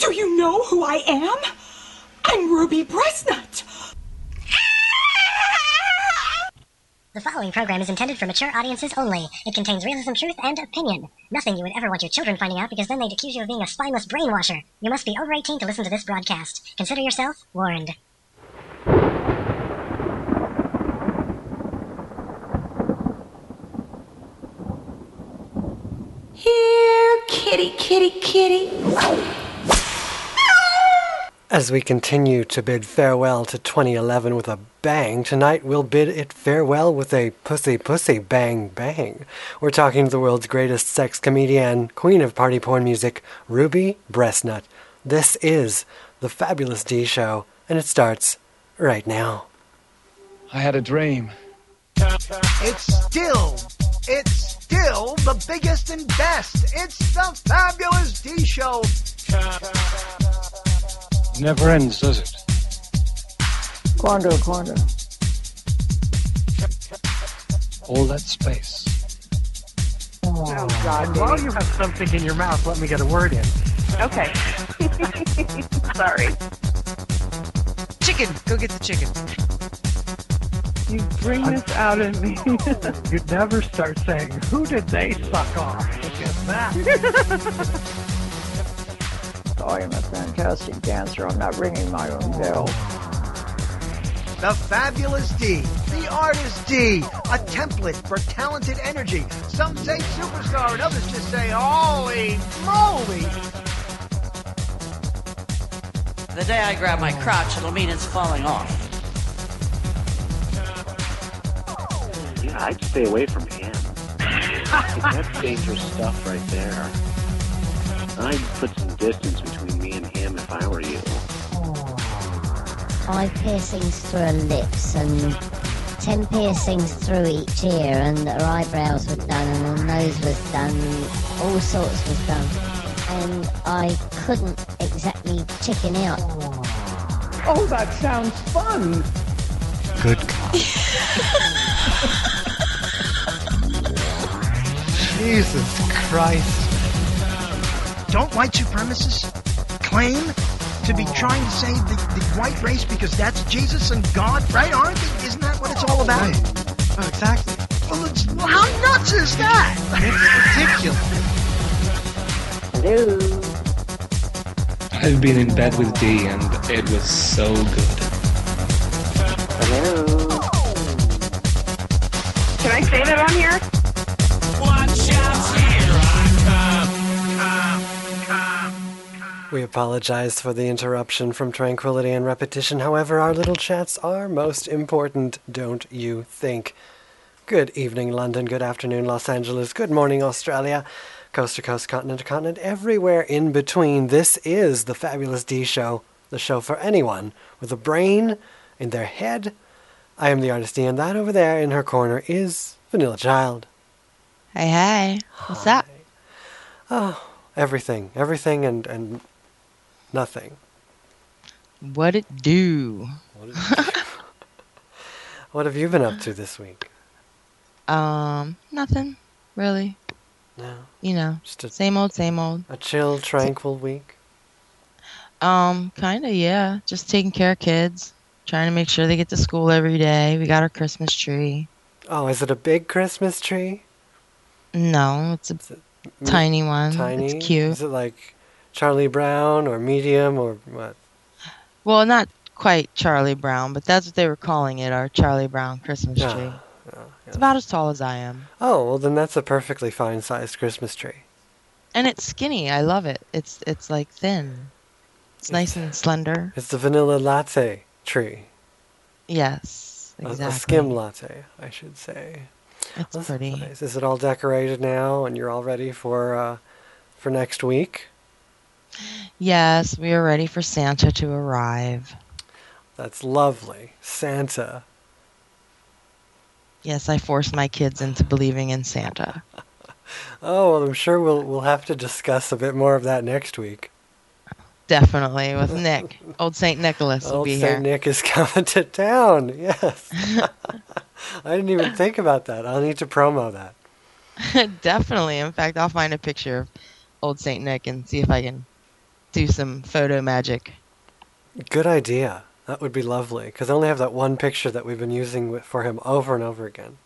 Do you know who I am? I'm Ruby Breastnut. The following program is intended for mature audiences only. It contains realism, truth, and opinion. Nothing you would ever want your children finding out because then they'd accuse you of being a spineless brainwasher. You must be over 18 to listen to this broadcast. Consider yourself warned. Here, kitty, kitty, kitty. As we continue to bid farewell to 2011 with a bang, tonight we'll bid it farewell with a pussy pussy bang bang. We're talking to the world's greatest sex comedian, queen of party porn music, Ruby Breastnut. This is the Fabulous D Show, and it starts right now. I had a dream. It's still, it's still the biggest and best. It's the Fabulous D Show. It never ends, does it? Quando, quando. All that space. Oh, God, While baby. you have something in your mouth, let me get a word in. Okay. Sorry. Chicken. Go get the chicken. You bring this out in me. You'd never start saying, who did they suck off? Look at that. I am a fantastic dancer. I'm not ringing my own bell. The Fabulous D, the Artist D, a template for talented energy. Some say superstar, and others just say, holy moly. The day I grab my crotch, it'll mean it's falling off. Yeah, I'd stay away from him. That's dangerous stuff right there. I'd put some distance between me and him if I were you. Five piercings through her lips and ten piercings through each ear, and her eyebrows were done, and her nose was done, all sorts was done. And I couldn't exactly chicken out. Oh, that sounds fun. Good God. Jesus Christ. Don't white supremacists claim to be trying to save the, the white race because that's Jesus and God, right? Aren't they? Isn't that what it's all about? Oh, exactly. Well, it's, well, how nuts is that? It's ridiculous. Hello. I've been in bed with D and it was so good. Hello. Can I say that on here? We apologize for the interruption from tranquility and repetition. However, our little chats are most important, don't you think? Good evening, London. Good afternoon, Los Angeles. Good morning, Australia. Coast to coast, continent to continent, everywhere in between. This is the Fabulous D Show, the show for anyone with a brain in their head. I am the artist and that over there in her corner is Vanilla Child. Hey, hey. What's up? Oh, everything, everything, and and nothing. What it do? What have you been up to this week? Um, nothing really. No, You know, just a, same old, same old. a chill, tranquil week. Um, kind of, yeah. Just taking care of kids, trying to make sure they get to school every day. We got our Christmas tree. Oh, is it a big Christmas tree? No, it's a it tiny one. tiny? It's cute. Is it like Charlie Brown or medium or what? Well, not quite Charlie Brown, but that's what they were calling it, our Charlie Brown Christmas Yeah, tree. yeah, It's about as tall as I am. Oh, well then that's a perfectly fine sized Christmas tree. And it's skinny. I love it. It's it's like thin. It's nice and slender. It's the vanilla latte tree. Yes, A- exactly. A, skim latte, I should say. It's That's pretty. nice. Is it all decorated now and you're all ready for uh, for next week? Yes, we are ready for Santa to arrive. That's lovely. Santa. Yes, I forced my kids into believing in Santa. Oh, well, I'm sure we'll we'll have to discuss a bit more of that next week. Definitely with Nick. Old Saint Nicholas will Old be Saint here. Nick is coming to town. Yes. I didn't even think about that. I'll need to promo that. Definitely. In fact, I'll find a picture of Old Saint Nick and see if I can do some photo magic. Good idea. That would be lovely. Because I only have that one picture that we've been using for him over and over again.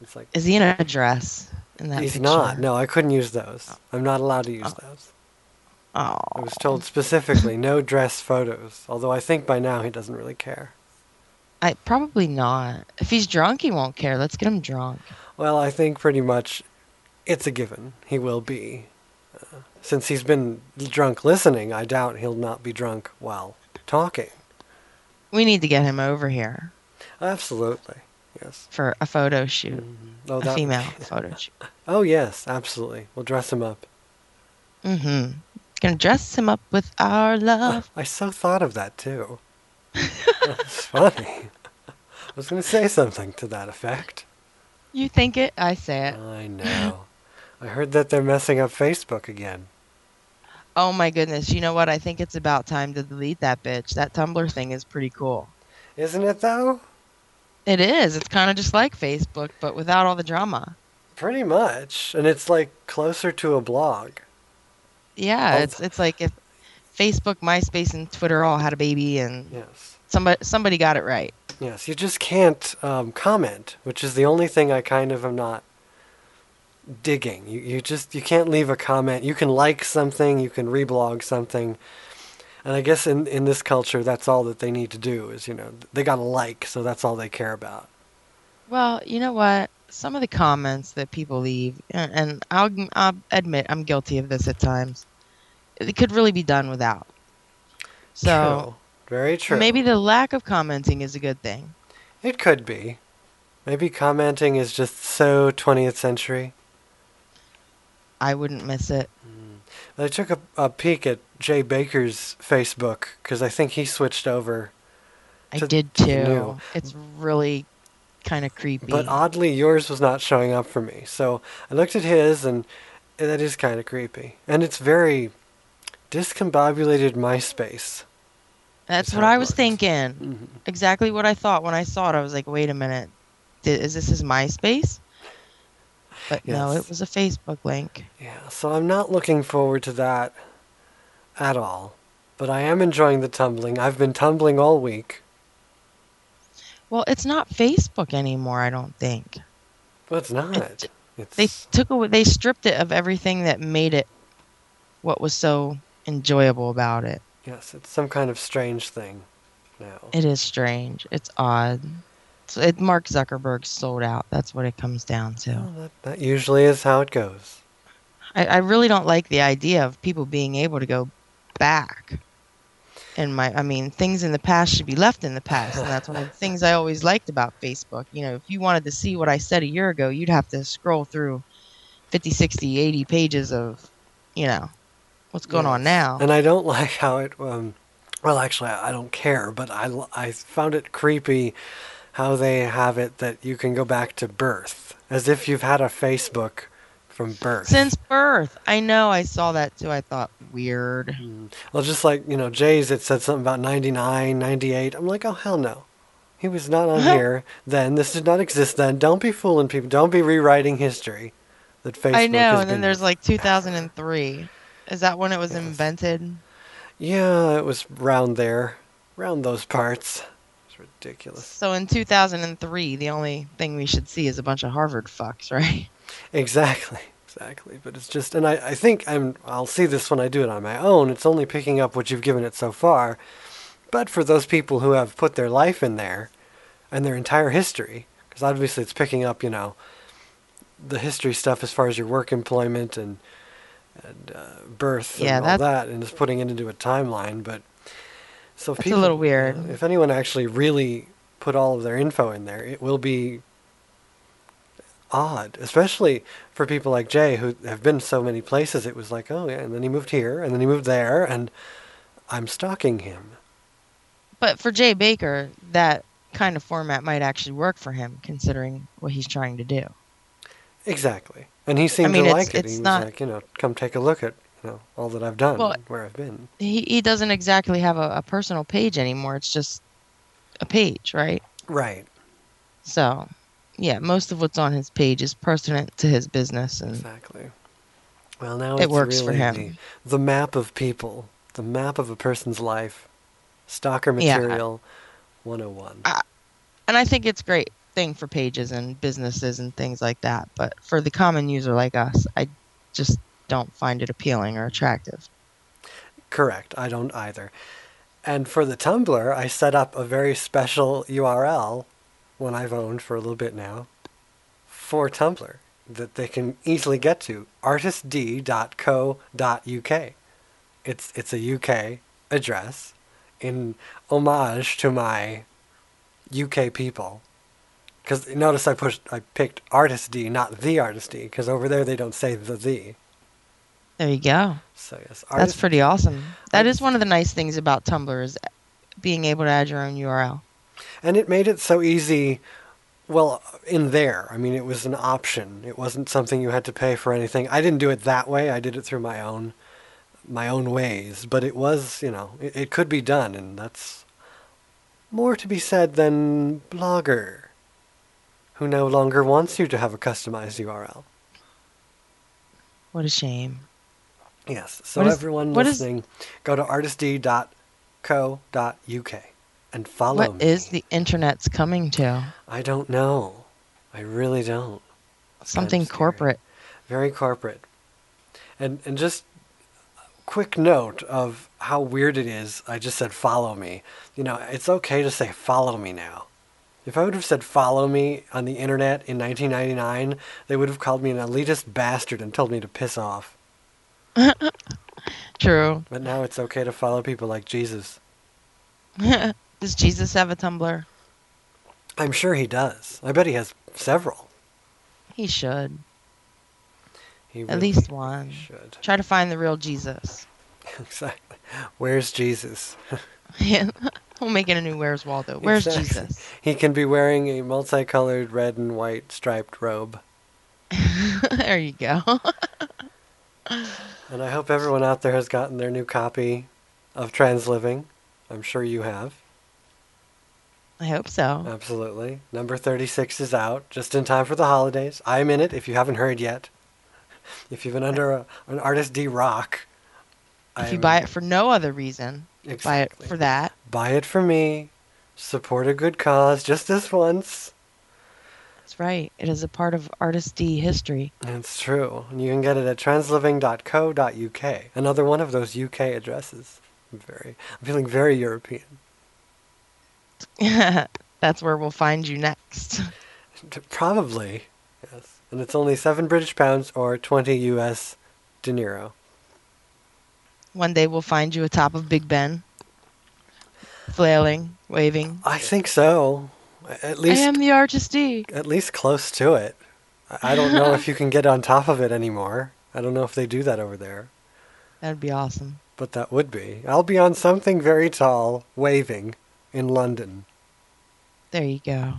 It's like Is he in a dress in that he's picture? not. No, I couldn't use those. Oh. I'm not allowed to use oh. those. Oh. I was told specifically no dress photos. Although I think by now he doesn't really care. I probably not. If he's drunk, he won't care. Let's get him drunk. Well, I think pretty much it's a given. He will be. Since he's been drunk listening, I doubt he'll not be drunk while talking. We need to get him over here Absolutely. Yes. for a photo shoot, Oh, a female photo shoot. Oh, yes, absolutely. We'll dress him up. Mm-hmm. Gonna dress him up with our love. I so thought of that too. That's funny. I was going to say something to that effect. You think it? I say it. I know. I heard that they're messing up Facebook again. Oh my goodness! You know what? I think it's about time to delete that bitch. That Tumblr thing is pretty cool. Isn't it though? It is. It's kind of just like Facebook, but without all the drama. Pretty much. And it's like closer to a blog. Yeah, Oh, it's it's like if Facebook, MySpace, and Twitter all had a baby, and Yes. somebody somebody got it right. Yes, you just can't um, comment, which is the only thing I kind of am not digging. You you just you can't leave a comment. You can like something, you can reblog something, and I guess in in this culture, that's all that they need to do is you know they got to like, so that's all they care about. Well, you know what? Some of the comments that people leave, and, and I'll, I'll admit I'm guilty of this at times. It could really be done without. So True. very true. maybe the lack of commenting is a good thing. it could be. Maybe commenting is just so 20th century. I wouldn't miss it. I took a, a peek at Jay Baker's Facebook because I think he switched over. I to- did too. new. It's really kind of creepy. But oddly, yours was not showing up for me. So I looked at his, and that is kind of creepy. And it's very discombobulated MySpace. That's what I was looks. thinking. Mhm. Exactly what I thought when I saw it. I was like, wait a minute. Is this his MySpace? But no, it was a Facebook link. Yeah, so I'm not looking forward to that at all. But I am enjoying the tumbling. I've been tumbling all week. Well, it's not Facebook anymore, I don't think. But it's not. It- It's They took away, they stripped it of everything that made it what was so enjoyable about it. yes, it's some kind of strange thing now. It is strange. It's odd. So it, Mark Zuckerberg sold out. That's what it comes down to. Well, that, that usually is how it goes. I, I really don't like the idea of people being able to go back. And my, I mean, things in the past should be left in the past, and that's one of the things I always liked about Facebook. You know, if you wanted to see what I said a year ago, you'd have to scroll through 50, 60, 80 pages of, you know, what's going on now. And I don't like how it. Um, well, actually, I I don't care, but I I found it creepy how they have it that you can go back to birth, as if you've had a Facebook from birth. Since birth, I know. I saw that too. I thought weird. Mm-hmm. well, just like you know, Jay's it said something about 99, 98. I'm like, oh hell no, he was not on here then. This did not exist then. Don't be fooling people. Don't be rewriting history. That Facebook. I know. And then there's like 2003. Is that when it was invented? Yeah, it was round there, round those parts. It's ridiculous. So in 2003, the only thing we should see is a bunch of Harvard fucks, right? Exactly, exactly. But it's just, and I, I think I'm, I'll see this when I do it on my own. It's only picking up what you've given it so far. But for those people who have put their life in there and their entire history, because obviously it's picking up, you know, the history stuff as far as your work employment and and uh, birth Yeah, and all that, and just putting it into a timeline. But so That's a little weird. if anyone actually really put all of their info in there, it will be odd, especially for people like Jay who have been so many places. It was like, oh yeah, and then he moved here, and then he moved there, and I'm stalking him. But for Jay Baker, that kind of format might actually work for him, considering what he's trying to do. Exactly, and he seemed mean, to it's- like it. it's He was not- like, you know, come take a look at you know all that I've done, Well, where I've been. He he doesn't exactly have a, a personal page anymore. It's just a page, right? Right, So, yeah, most of what's on his page is pertinent to his business, and exactly. Well, now It it's works for him. The, the map of people the map of a person's life. Stalker Yeah. material 101. I- and I think it's a great thing for pages and businesses and things like that. But for the common user like us, I just don't find it appealing or attractive. Correct. I don't either. And for the Tumblr, I set up a very special URL, one I've owned for a little bit now, for Tumblr that they can easily get to artistd.co.uk. It's it's a UK address in homage to my UK people. Because notice I pushed I picked artist D, not the artist D, because over there they don't say the the. There you go. So yes, That's pretty awesome. That is one of the nice things about Tumblr is being able to add your own URL. And it made it so easy. Well, in there, I mean, it was an option. It wasn't something you had to pay for anything. I didn't do it that way. I did it through my own, my own ways. But it was, you know, it, it could be done, and that's more to be said than Blogger, who no longer wants you to have a customized URL. What a shame. Yes. So What is- everyone what is- listening, go to artistd.co.uk and follow What me. is the internet's coming to? I don't know. I really don't. Something corporate. Very corporate. And and just quick note of how weird it is. I just said follow me. You know, it's okay to say follow me now. If I would have said follow me on the internet in 1999, they would have called me an elitist bastard and told me to piss off. True. But now it's okay to follow people like Jesus. Does Jesus have a Tumblr? I'm sure he does. I bet he has several. He should. He At least one. should. Try to find the real Jesus. exactly. Where's Jesus? yeah. we'll make it a new Where's Waldo. Where's Exactly. Jesus? He can be wearing a multicolored red and white striped robe. there you go. And I hope everyone out there has gotten their new copy of Transliving. I'm sure you have. I hope so. Absolutely. Number 36 is out just in time for the holidays. I'm in it if you haven't heard yet. If you've been under a, an Artist D rock, If you I'm- buy it for no other reason, buy it for that. buy it for me. Support a good cause just this once. That's right. It is a part of Artist D history. It's true. And you can get it at transliving.co.uk. Another one of those UK addresses. I'm very I'm feeling very European. That's where we'll find you next. Probably. Yes. And it's only 7 British pounds or 20 US De Niro. One day we'll find you atop of Big Ben, flailing, waving. I think so. At least I am the Artist D. at least close to it. I I don't know if you can get on top of it anymore. I don't know if they do that over there, That'd be awesome. but that would be. I'll be on something very tall waving in London There you go.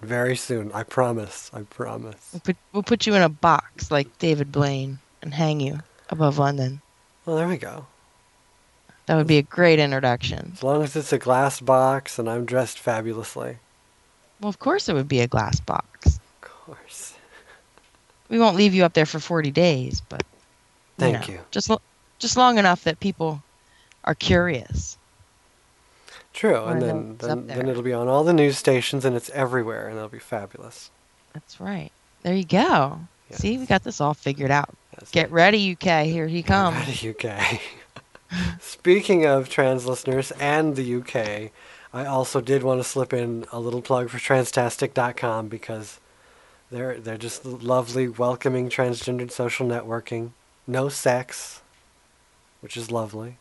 very soon. I promise. I promise. We'll put, we'll put you in a box like David Blaine and hang you above London. Well, there we go. That would be a great introduction. As long as it's a glass box and I'm dressed fabulously. Well, of course it would be a glass box. Of course. We won't leave you up there for 40 days, but Thank know, you. Just just long enough that people are curious. True, and then then, then it'll be on all the news stations and it's everywhere and it'll be fabulous. That's right. There you go. Yes. See, we got this all figured out. Yes. Get ready, UK. Here he comes. Ready, UK. Speaking of trans listeners and the UK, I also did want to slip in a little plug for transtastic.com because they're they're just lovely, welcoming transgendered social networking. No sex, which is lovely.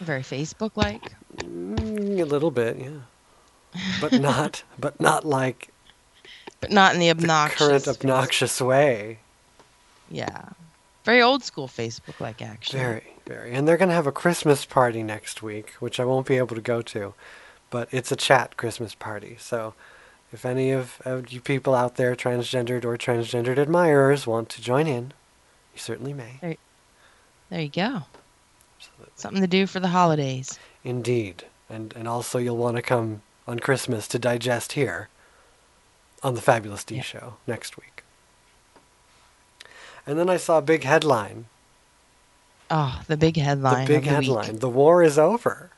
Very Facebook like. Mm, a little bit, yeah. But not but not like But not in the the obnoxious. current obnoxious way. Yeah. Very old school Facebook like, actually. Very, very. And they're going to have a Christmas party next week, which I won't be able to go to. But it's a chat Christmas party. So if any of, of you people out there, transgendered or transgendered admirers, want to join in, you certainly may. There you go. Something to do for the holidays. Indeed. And, and also, you'll want to come on Christmas to digest here on the Fabulous D Yeah. Show next week. And then I saw a big headline Oh, the big headline. the big the week. headline. The war is over.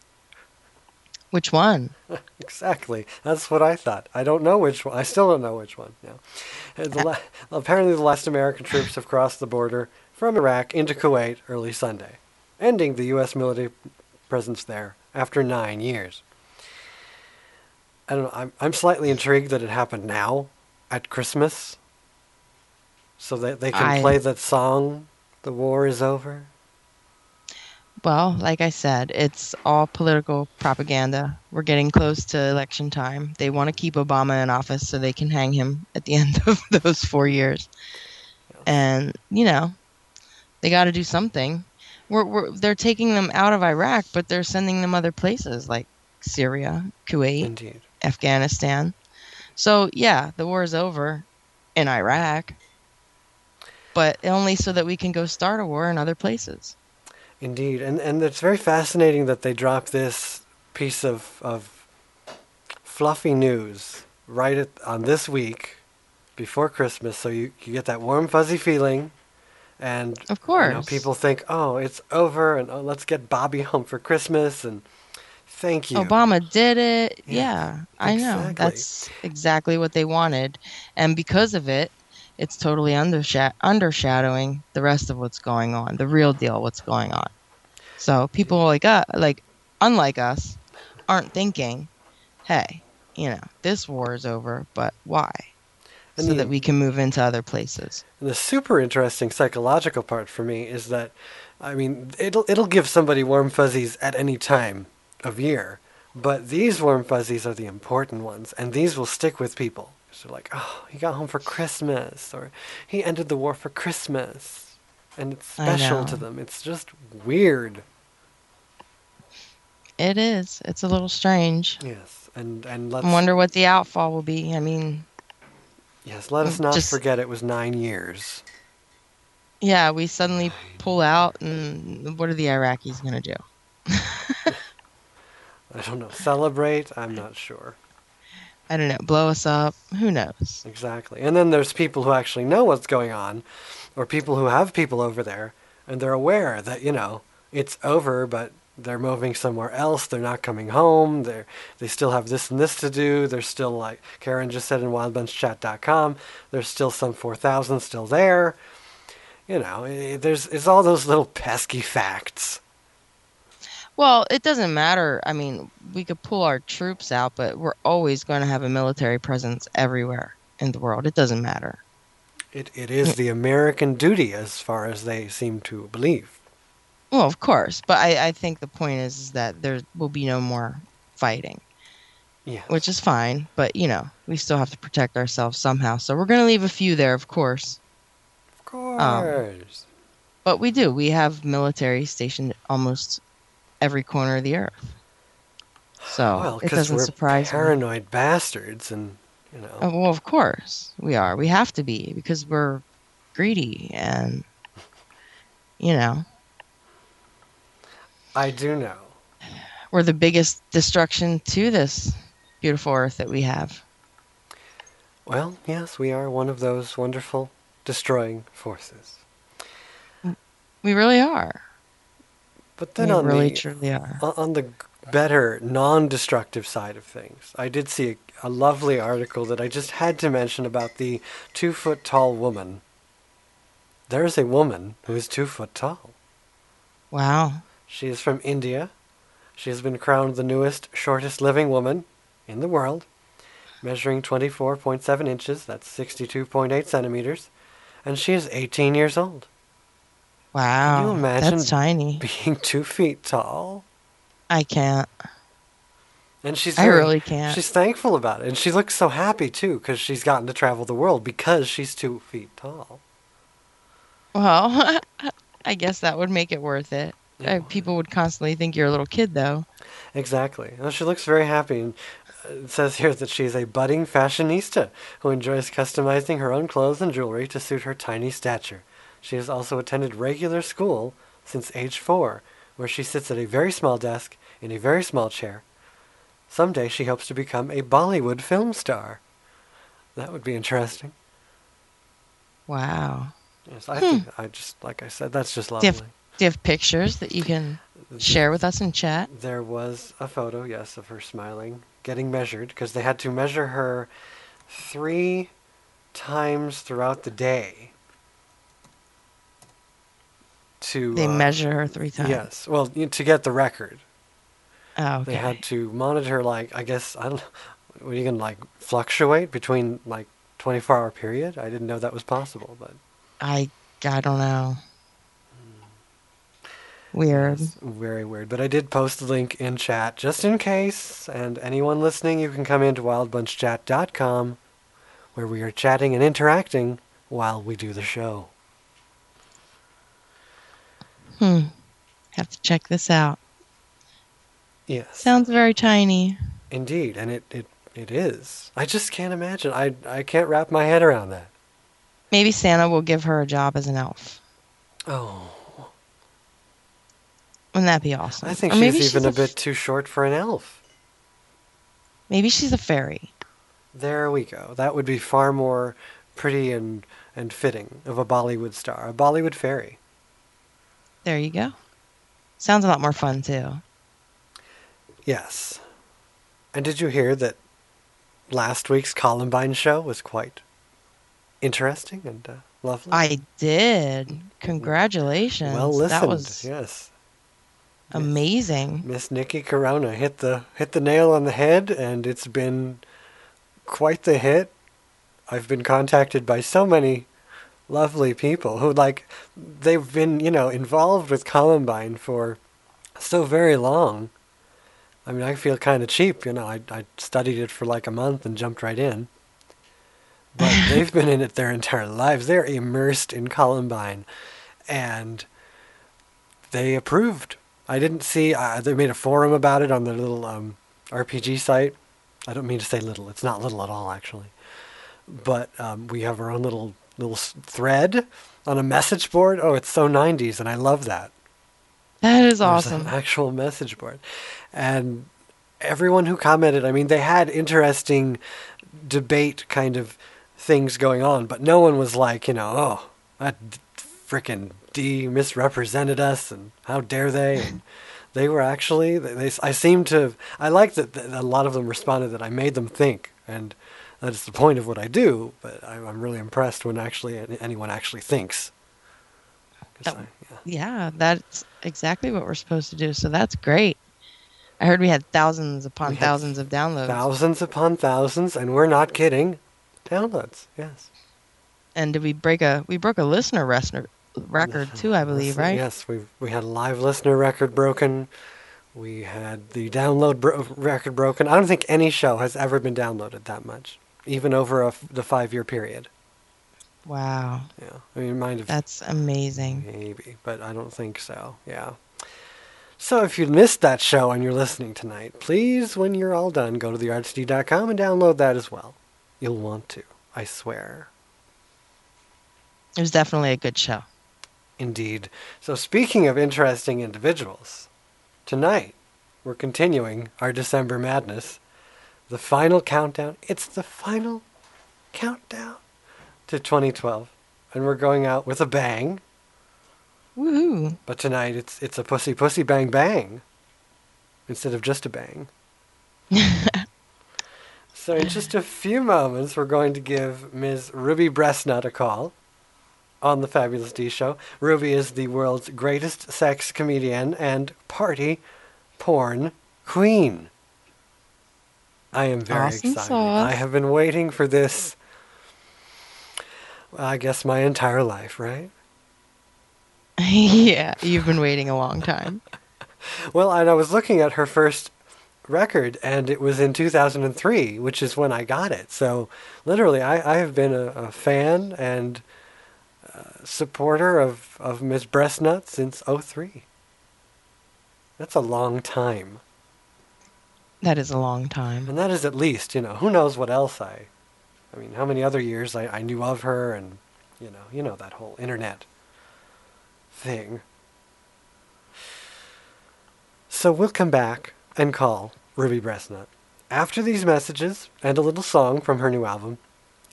Which one? Exactly. That's what I thought. I don't know which one. I still don't know which one. Uh, the la- apparently, the last American troops have crossed the border from Iraq into Kuwait early Sunday, ending the U.S. military presence there after nine years. I don't know. I'm, I'm slightly intrigued that it happened now at Christmas so that they can I- play that song, The War is Over. Well, like I said, it's all political propaganda. We're getting close to election time. They want to keep Obama in office so they can hang him at the end of those four years. And, you know, they got to do something. We're, we're, they're taking them out of Iraq, but they're sending them other places like Syria, Kuwait, Indeed. Afghanistan. So, yeah, the war is over in Iraq, but only so that we can go start a war in other places. Indeed, and and it's very fascinating that they drop this piece of of fluffy news right at, on this week before Christmas, so you, you get that warm fuzzy feeling, and Of you know, course. people think, oh, it's over, and oh, let's get Bobby home for Christmas, and thank you. Obama did it. Yeah, Yeah, I know. That's exactly what they wanted. And because of it, it's totally undersha- undershadowing the rest of what's going on, the real deal, what's going on. So people like uh, like unlike us aren't thinking, "Hey, you know, this war is over, but why?" And so the- that we can move into other places. And the super interesting psychological part for me is that, I mean, it'll it'll give somebody warm fuzzies at any time of year, but these warm fuzzies are the important ones, and these will stick with people. So like, oh, he got home for Christmas, or he ended the war for Christmas, and it's special to them. It's just weird. It is. It's a little strange. Yes, and and let's I wonder what the outfall will be. I mean, yes, let us not just- forget it was nine years. Yeah, we suddenly pull out, and what are the Iraqis going to do? I don't know. Celebrate? I'm not sure. I don't know, blow us up? Who knows? Exactly. And then there's people who actually know what's going on, or people who have people over there, and they're aware that, you know, it's over, but they're moving somewhere else. They're not coming home. They're, they still have this and this to do. They're still, like Karen just said in wildbunchchat.com, there's still some 4,000 still there. You know, there's it's all those little pesky facts. Well, it doesn't matter. I mean, we could pull our troops out, but we're always going to have a military presence everywhere in the world. It doesn't matter. It, it is the American duty as far as they seem to believe. Well, of course, but I, I think the point is, is that there will be no more fighting, Yeah. which is fine. But you know, we still have to protect ourselves somehow. So we're going to leave a few there, of course. Of course. Um, but we do. We have military stationed almost every corner of the earth. So well, it doesn't we're surprise me. paranoid bastards, and you know. Oh, well, of course we are. We have to be because we're greedy and you know I do know. we're the biggest destruction to this beautiful earth that we have. Well, yes, we are one of those wonderful destroying forces. We really are. But then on really the truly are. on- the better non-destructive side of things, I did see a, a lovely article that I just had to mention about the two-foot tall woman. There is a woman who is two foot tall. Wow. She is from India. She has been crowned the newest, shortest living woman in the world, measuring 24.7 inches, that's 62.8 centimeters, and she is 18 years old. Wow. you imagine That's tiny. Being two feet tall. I can't. And she's I very- really can't. She's thankful about it. And she looks so happy, too, because she's gotten to travel the world because she's two feet tall. Well, I guess that would make it worth it. It Uh, people would constantly think you're a little kid, though. Exactly. Well, she looks very happy. And uh, it says here that she's a budding fashionista who enjoys customizing her own clothes and jewelry to suit her tiny stature. She has also attended regular school since age four, where she sits at a very small desk in a very small chair. Someday she hopes to become a Bollywood film star. That would be interesting. Wow. Yes, I hmm. think I just like I said, that's just Do you lovely. have, Do you have pictures that you can share with us in chat? There was a photo, yes, of her smiling, getting measured, because they had to measure her three times throughout the day. To They uh, measure her three times. Yes, well, to get the record, Oh, okay. they had to monitor like I guess I don't. Were you gonna like fluctuate between like 24 hour period? I didn't know that was possible, but I I don't know. Weird. It's very weird. But I did post the link in chat just in case. And anyone listening, you can come into wildbunchchat.com where we are chatting and interacting while we do the show. Hmm. Have to check this out. Yes. Sounds very tiny. Indeed. And it, it, it is. I just can't imagine. I, I can't wrap my head around that. Maybe Santa will give her a job as an elf. Oh. Wouldn't that be awesome? I think Or maybe she's even a bit too short for an elf. Maybe she's a fairy. There we go. That would be far more pretty and, and fitting of a Bollywood star. A Bollywood fairy. There you go. Sounds a lot more fun too. Yes. And did you hear that last week's Columbine show was quite interesting and uh, lovely? I did. Congratulations. well listened. That was yes. amazing. Miss Nikki Corona hit the hit the nail on the head, and it's been quite the hit. I've been contacted by so many lovely people who like they've been you know involved with Columbine for so very long. I mean, I feel kind of cheap, you know. I I studied it for like a month and jumped right in. But they've been in it their entire lives. They're immersed in Columbine, and they approved. I didn't see. Uh, they made a forum about it on their little um, RPG site. I don't mean to say little. It's not little at all, actually. But um, we have our own little little thread on a message board. Oh, it's so 90s, and I love that. That is There's awesome. An actual message board, and everyone who commented. I mean, they had interesting debate kind of things going on, but no one was like, you know, oh, that frickin' D misrepresented us, and how dare they? And they were actually. They, they I seem to. I like that, that a lot of them responded that I made them think, and that's the point of what I do. But I, I'm really impressed when actually anyone actually thinks. Oh. I- yeah. Yeah, that's exactly what we're supposed to do. So that's great. I heard we had thousands upon We thousands of downloads. Thousands upon thousands, and we're not kidding. Downloads, yes. And did we break a we broke a listener resner, record too, I believe, right? Yes, we we had a live listener record broken. We had the download bro- record broken. I don't think any show has ever been downloaded that much, even over a the five year period. Wow. Yeah, I mean, mind if That's amazing. maybe, but I don't think so. Yeah. So if you missed that show and you're listening tonight, please, when you're all done, go to theartistd.com and download that as well. You'll want to, I swear. It was definitely a good show. Indeed. So, speaking of interesting individuals, tonight we're continuing our December madness. The final countdown. It's the final countdown to 2012. And we're going out with a bang. Woohoo. But tonight it's it's a pussy pussy bang bang instead of just a bang. so in just a few moments we're going to give Ms. Ruby Breastnut a call on the Fabulous D show. Ruby is the world's greatest sex comedian and party porn queen. I am very Awesome excited. sauce. I have been waiting for this I guess my entire life, right? yeah, you've been waiting a long time. Well, and I was looking at her first record, and it was in 2003, which is when I got it. So, literally, I, I have been a, a fan and uh, supporter of, of Miss Breastnut since 03. That's a long time. That is a long time. And that is at least, you know, who knows what else I. I mean, how many other years I, I knew of her, and, you know, you know, that whole internet thing. So we'll come back and call Ruby Breastnut after these messages and a little song from her new album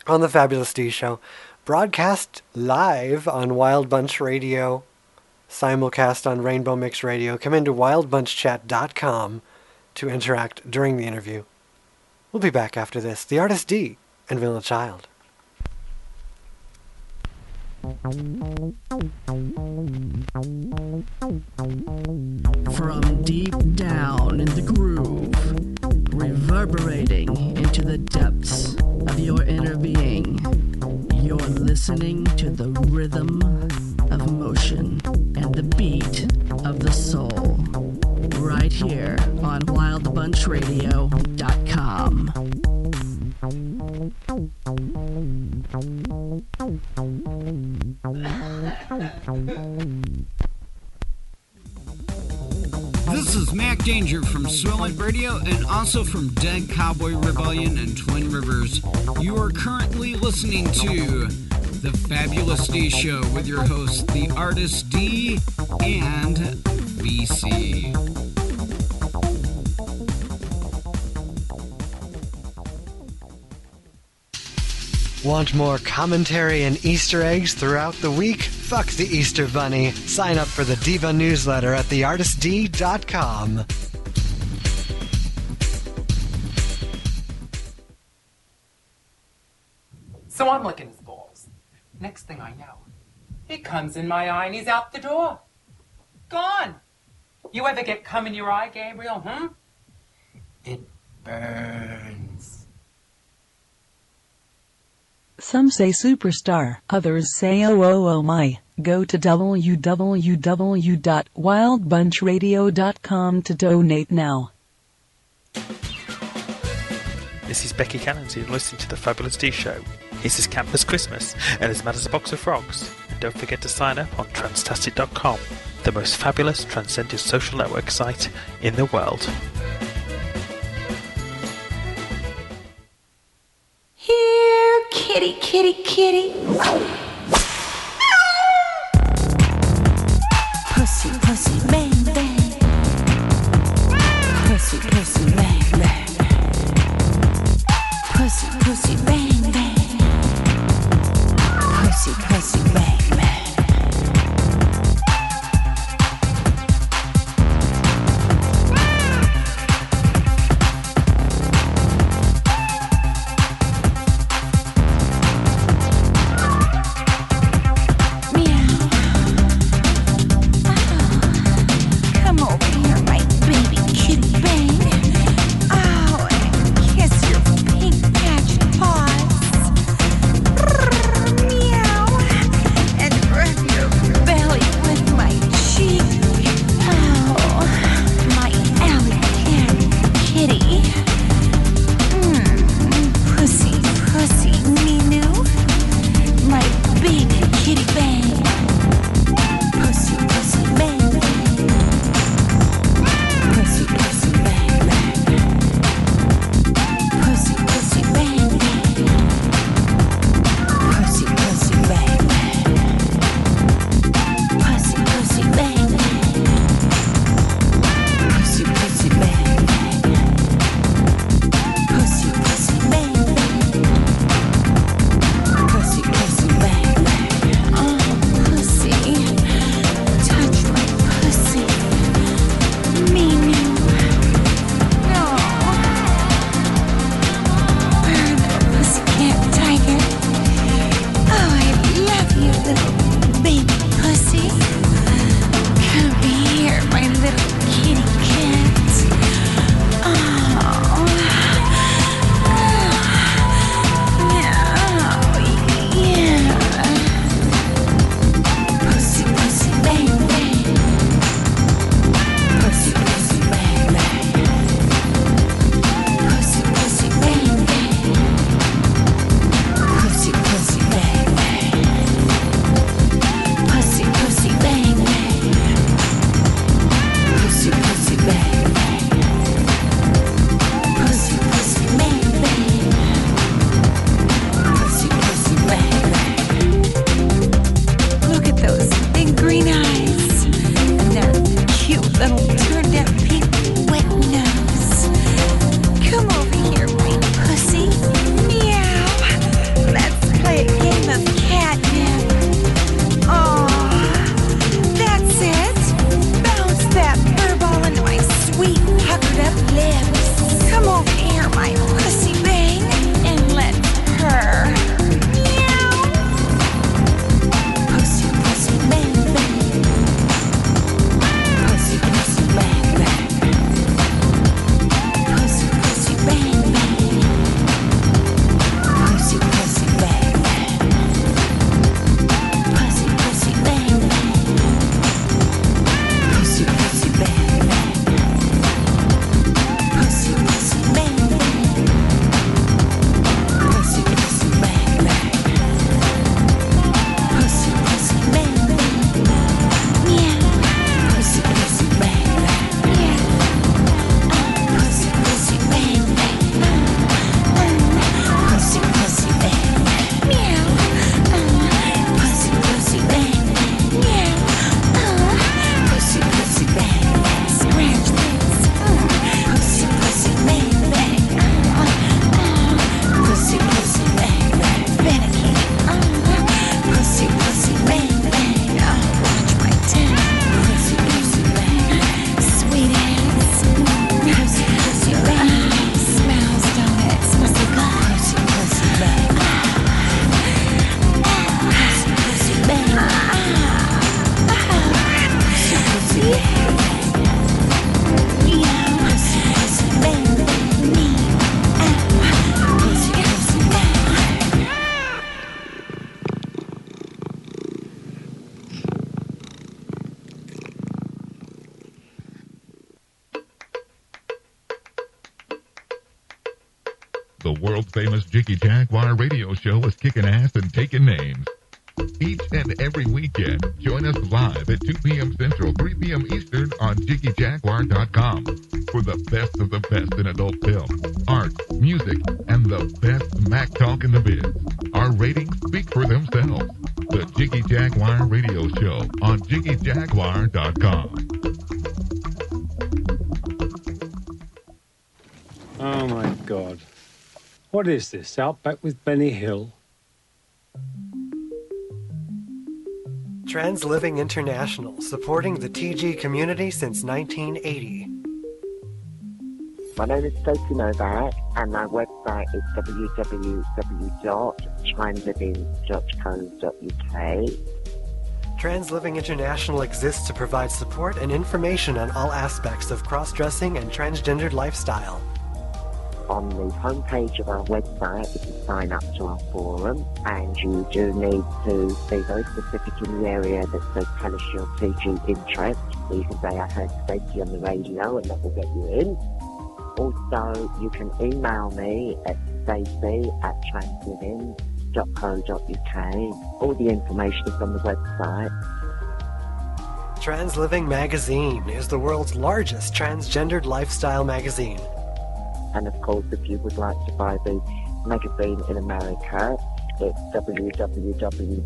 on the Fabulous D Show, broadcast live on Wild Bunch Radio simulcast on Rainbow Mix Radio. Come into wildbunchchat.com to interact during the interview. We'll be back after this. The artist D and Vanilla Child. From deep down in the groove, reverberating into the depths of your inner being, you're listening to the rhythm of motion and the beat of the soul. Right here on wildbunchradio.com. This is Mac Danger from Swellant Radio and also from Dead Cowboy Rebellion and Twin Rivers. You are currently listening to The Fabulous D Show with your hosts, the artist D and VC. Want more commentary and Easter eggs throughout the week? Fuck the Easter Bunny. Sign up for the Diva newsletter at theartistd.com. So I'm licking his balls. Next thing I know, he comes in my eye and he's out the door. Gone. You ever get cum in your eye, Gabriel, hmm? It burns. Some say superstar, others say oh oh oh my. Go to www.wildbunchradio.com to donate now. This is Becky Cannon, and listening to the Fabulous D Show. It's as camp as Christmas, and as mad as a box of frogs. And don't forget to sign up on Transtastic.com, the most fabulous transcendent social network site in the world. Kitty, kitty, kitty. Show is kicking ass and taking names. What is this? Outback with Benny Hill? Trans Living International, supporting the TG community since 1980. My name is Stacey Novak, and my website is www.transliving.co.uk. Trans Living International exists to provide support and information on all aspects of cross dressing and transgendered lifestyle. On the homepage of our website, you can sign up to our forum, and you do need to be very specific in the area that says tell us your TG interest. So you can say, I heard Stacey on the radio, and that will get you in. Also, you can email me at stacey at transliving.co.uk. All the information is on the website. Trans Living Magazine is the world's largest transgendered lifestyle magazine. And of course, if you would like to buy the magazine in America, it's www.maginc,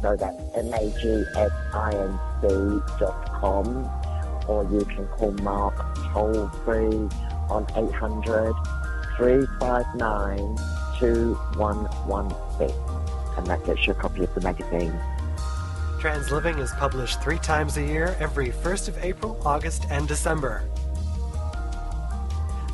so that's dot com, or you can call Mark toll free on 800 359 2116, and that gets you a copy of the magazine. Transliving is published three times a year, every 1st of April, August, and December.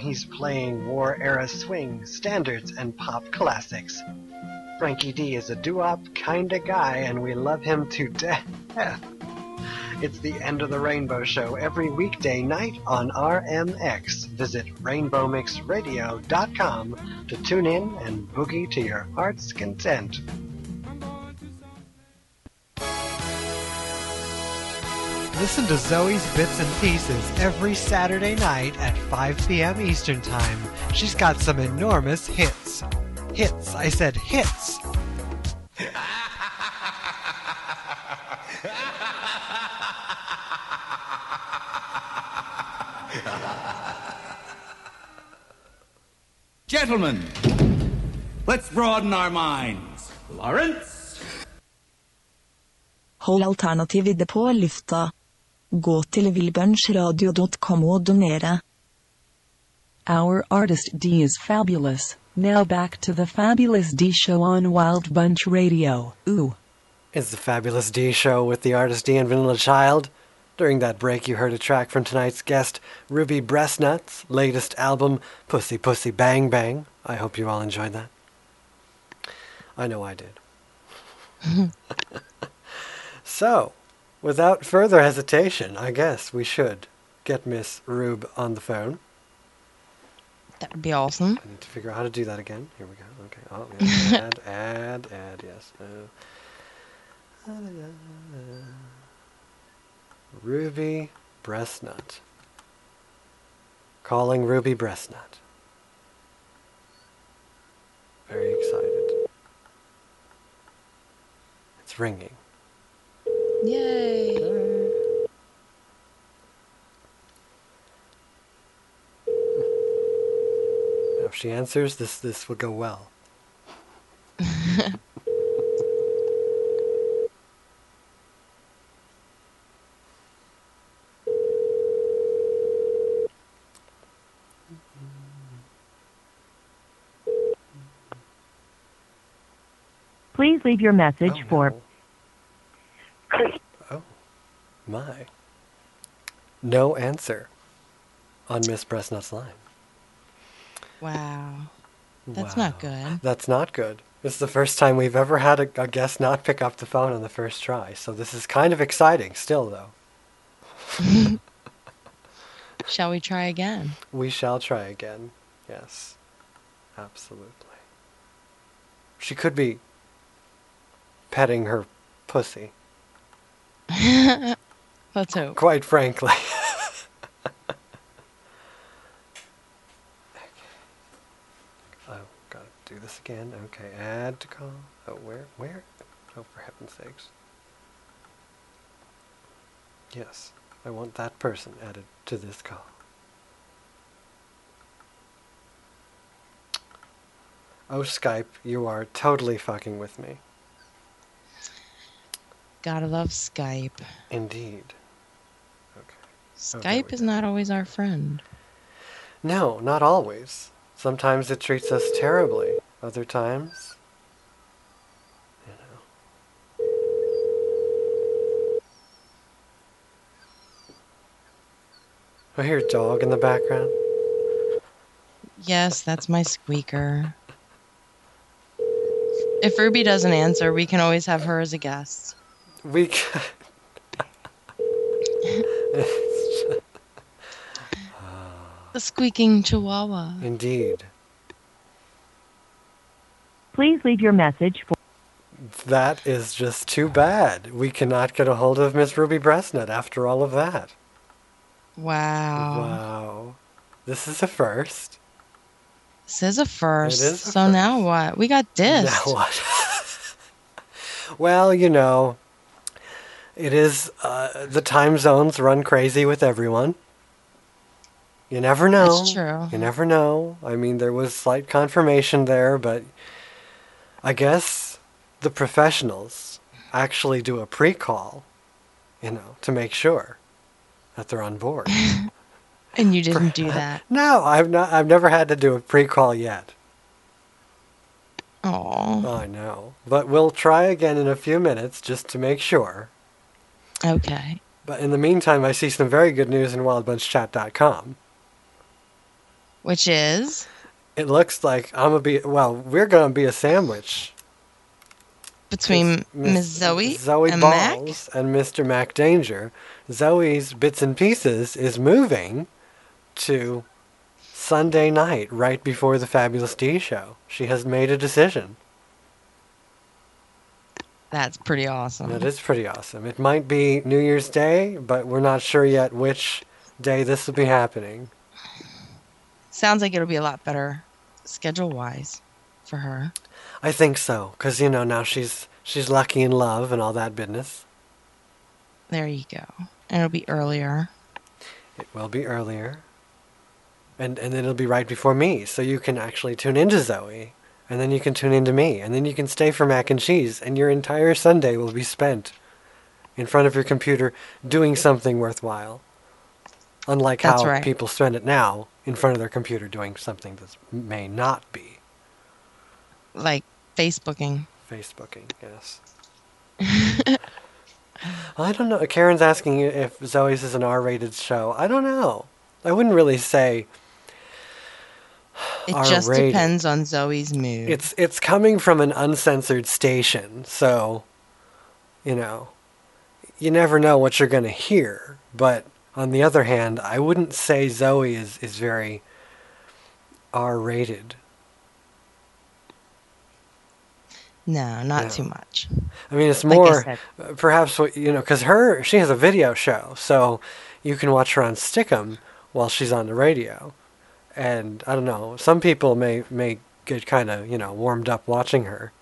He's playing war era swing, standards, and pop classics. Frankie D is a doo-wop kinda guy, and we love him to death. It's the end of the Rainbow Show every weekday night on RMX. Visit rainbowmixradio.com to tune in and boogie to your heart's content. Listen to Zoe's Bits and Pieces every Saturday night at 5 p.m. Eastern Time. She's got some enormous hits. Hits, I said hits. Gentlemen, let's broaden our minds. Lawrence? Hold alternativet på lufta. Gå til wildbunchradio.com og donere. Our artist D is fabulous. Now back to the Fabulous D show on Wild Bunch Radio. Ooh. It's the Fabulous D show with the artist D and Vanilla Child. During that break, you heard a track from tonight's guest, Ruby Breastnuts' latest album, Pussy Pussy Bang Bang. I hope you all enjoyed that. I know I did. so, without further hesitation, I guess we should get Miss Rube on the phone. That would be awesome. I need to figure out how to do that again. Here we go. Okay. Oh, yeah. add, add, add, yes. Uh, Ruby Breastnut. Calling Ruby Breastnut. Very excited. It's ringing. Yay. Now, if she answers, this this will go well. Please leave your message oh, for Oh, my. No answer on Miss Breastnut's line. Wow. That's Wow. not good. That's not good. It's the first time we've ever had a, a guest not pick up the phone on the first try, so this is kind of exciting still, though. Shall we try again? We shall try again. Yes. Absolutely. She could be petting her pussy, Let's hope. quite frankly. Okay. Oh, gotta do this again. Okay, add to call. Oh, where? Where? Oh, for heaven's sakes. Yes, I want that person added to this call. Oh, Skype, you are totally fucking with me. Gotta love Skype. Indeed. Oh, okay. Skype is not always our friend. No, not always. Sometimes it treats us terribly. Other times, you know. I hear a dog in the background. Yes, that's my squeaker. If Ruby doesn't answer, we can always have her as a guest. We can... The squeaking chihuahua. Indeed. Please leave your message for That is just too bad. We cannot get a hold of Miss Ruby Breastnut after all of that. Wow. Wow. This is a first. This is a first. It is a so now what? We got this. Now what? well, you know, it is uh, the time zones run crazy with everyone. You never know. That's true. You never know. I mean, there was slight confirmation there, but I guess the professionals actually do a pre-call, you know, to make sure that they're on board. And you didn't do that. no, I've not. I've never had to do a pre-call yet. Oh. I know, but we'll try again in a few minutes just to make sure. Okay. But in the meantime, I see some very good news in wildbunchchat.com. Which is? It looks like I'm gonna be well. We're gonna be a sandwich Between Miss- Zoe, Zoe and Mac? And Mr. Mac Danger. Zoe's bits and pieces is moving to Sunday night, right before the Fabulous D show. She has made a decision. That's pretty awesome. That is pretty awesome. It might be New Year's Day, but we're not sure yet which day this will be happening. Sounds like it'll be a lot better schedule wise for her. I think so, because you know now she's she's lucky in love and all that business. There you go. And it'll be earlier. It will be earlier, and and then it'll be right before me, so you can actually tune into Zoe, and then you can tune into me, and then you can stay for mac and cheese, and your entire Sunday will be spent in front of your computer doing something worthwhile. Unlike That's how right. people spend it now in front of their computer doing something that may not be Like Facebooking. Facebooking. Yes. I don't know. Karen's asking if Zoe's is an R-rated show. I don't know. I wouldn't really say It just R-rated. depends on Zoe's mood. It's it's coming from an uncensored station, so you know, you never know what you're going to hear. But on the other hand, I wouldn't say Zoe is is very R-rated. no, not No. too much. I mean, it's Like more said. uh, perhaps what you know, because her she has a video show, so you can watch her on Stickam while she's on the radio, and I don't know. Some people may may get kind of you know warmed up watching her,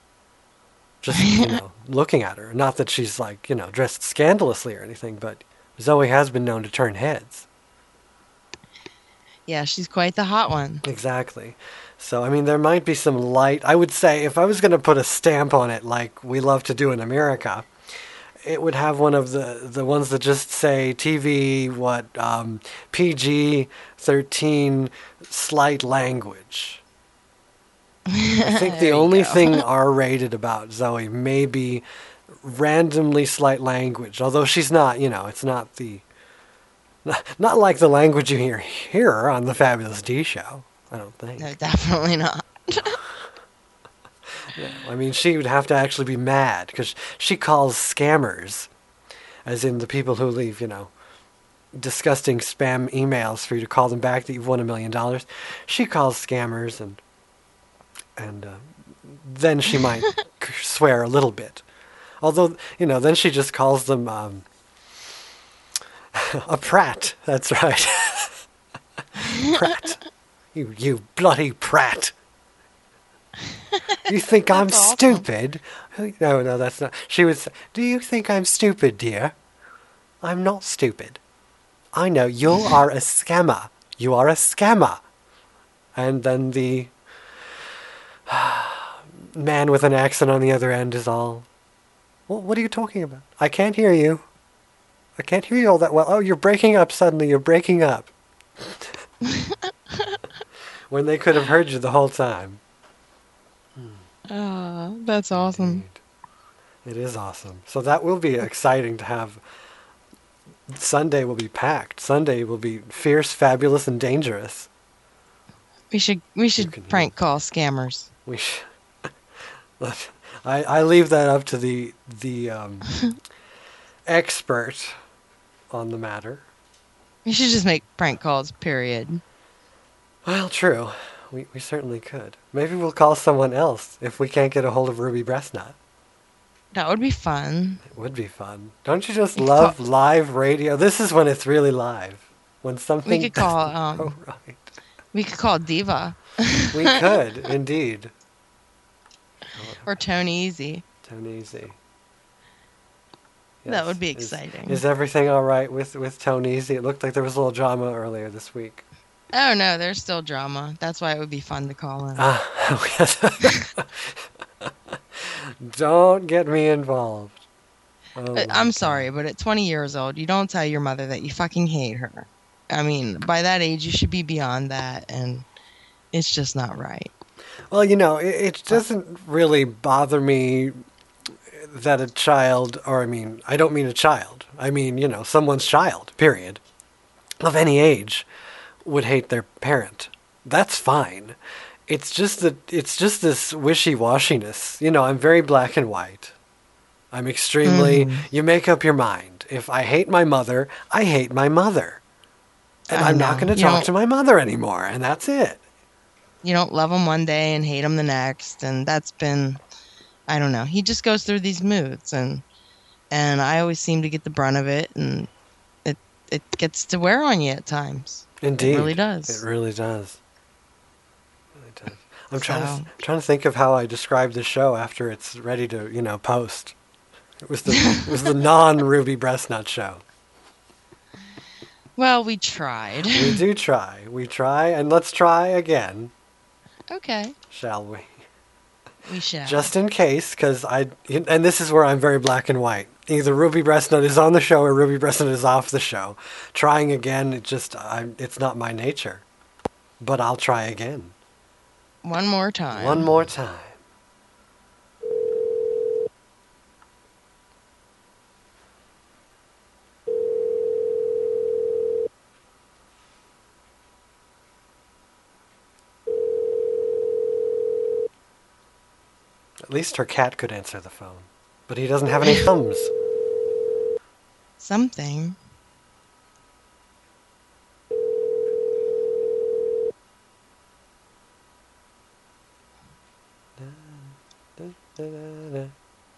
just you know looking at her. Not that she's like you know dressed scandalously or anything, but Zoe has been known to turn heads. Yeah, she's quite the hot one. Exactly. So, I mean, there might be some light. I would say if I was going to put a stamp on it, like we love to do in America, it would have one of the, the ones that just say TV, what, um, PG 13 slight language. I think the only go. thing R rated about Zoe may be randomly slight language, although she's not, you know, it's not the. Not like the language you hear here on the Fabulous D Show. I don't think. No, definitely not. No, I mean, she would have to actually be mad because she calls scammers, as in the people who leave, you know, disgusting spam emails for you to call them back that you've won a million dollars. She calls scammers, and and uh, then she might swear a little bit. Although, you know, then she just calls them um, a prat. That's right, prat. You you bloody prat. You think I'm awesome. stupid? No, no, that's not. She was. Do you think I'm stupid, dear? I'm not stupid. I know you are a scammer. You are a scammer. And then the man with an accent on the other end is all. What, what are you talking about? I can't hear you. I can't hear you all that well. Oh, you're breaking up suddenly. You're breaking up. when they could have heard you the whole time. Oh, that's awesome. It is awesome. So that will be exciting to have. Sunday will be packed. Sunday will be fierce, fabulous, and dangerous. We should we should prank call scammers. We sh- Look, I, I leave that up to the the um, expert on the matter. We should just make prank calls. Period. Well, true. We, we certainly could. Maybe we'll call someone else if we can't get a hold of Ruby Breastnut. That would be fun. It would be fun. Don't you just love live radio? This is when it's really live. When something We could call um. right. We could call Diva. We could, indeed. Or Tony Easy. Tony Easy. That would be exciting. Is, everything all right with with Tony Easy? It looked like there was a little drama earlier this week. Oh no, there's still drama. That's why it would be fun to call him. Ah, don't get me involved. Oh, Uh, I'm sorry, but at 20 years old, you don't tell your mother that you fucking hate her. I mean, by that age, you should be beyond that, and it's just not right. Well, you know, it, it doesn't really bother me that a child, or I mean, I don't mean a child. I mean, you know, someone's child, period, of any age, would hate their parent. That's fine. It's just that it's just this wishy-washiness. You know, I'm very black and white. I'm extremely. Mhm. You make up your mind. If I hate my mother, I hate my mother, and I I'm not going to talk don't- to my mother anymore, and that's it. You don't love him one day and hate him the next, and that's been, I don't know. He just goes through these moods, and and I always seem to get the brunt of it, and it it gets to wear on you at times. Indeed, it really does. It really does. Really does. I'm trying So- to trying to think of how I describe the show after it's ready to you know post. It was the it was the non Ruby Breastnut show. Well, we tried. We do try, we try, and let's try again, okay, shall we? we shall. Just in case, because I and this is where I'm very black and white. Either Ruby Breastnut is on the show or Ruby Breastnut is off the show. Trying again, it just I, it's not my nature. But I'll try again. one more time. One more time. At least her cat could answer the phone. But he doesn't have any thumbs. Something.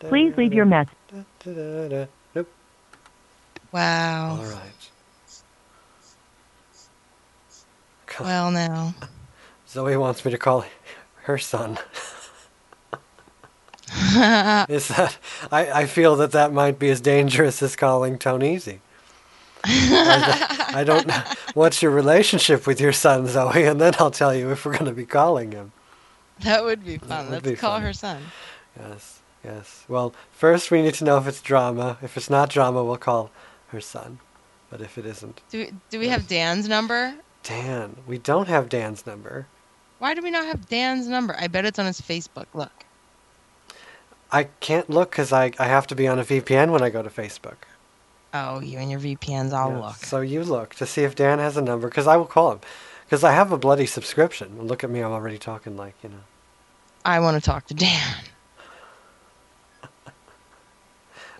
Please leave your message. Nope. Wow. All right. Well, now. Zoe wants me to call her son. Is that I, I feel that that might be as dangerous as calling Tony Easy. I, uh, I don't know. What's your relationship with your son, Zoe? And then I'll tell you if we're going to be calling him. That would be fun. would Let's be call fun. her son. Yes, yes. Well, first we need to know if it's drama. If it's not drama, we'll call her son. But if it isn't, Do we, do we have Dan's number? Dan. We don't have Dan's number. Why do we not have Dan's number? I bet it's on his Facebook. Look. I can't look because I, I have to be on a VPN when I go to Facebook. Oh, you and your VPNs. I'll look. So you look to see if Dan has a number because I will call him. Because I have a bloody subscription. Look at me, I'm already talking like, you know. I want to talk to Dan.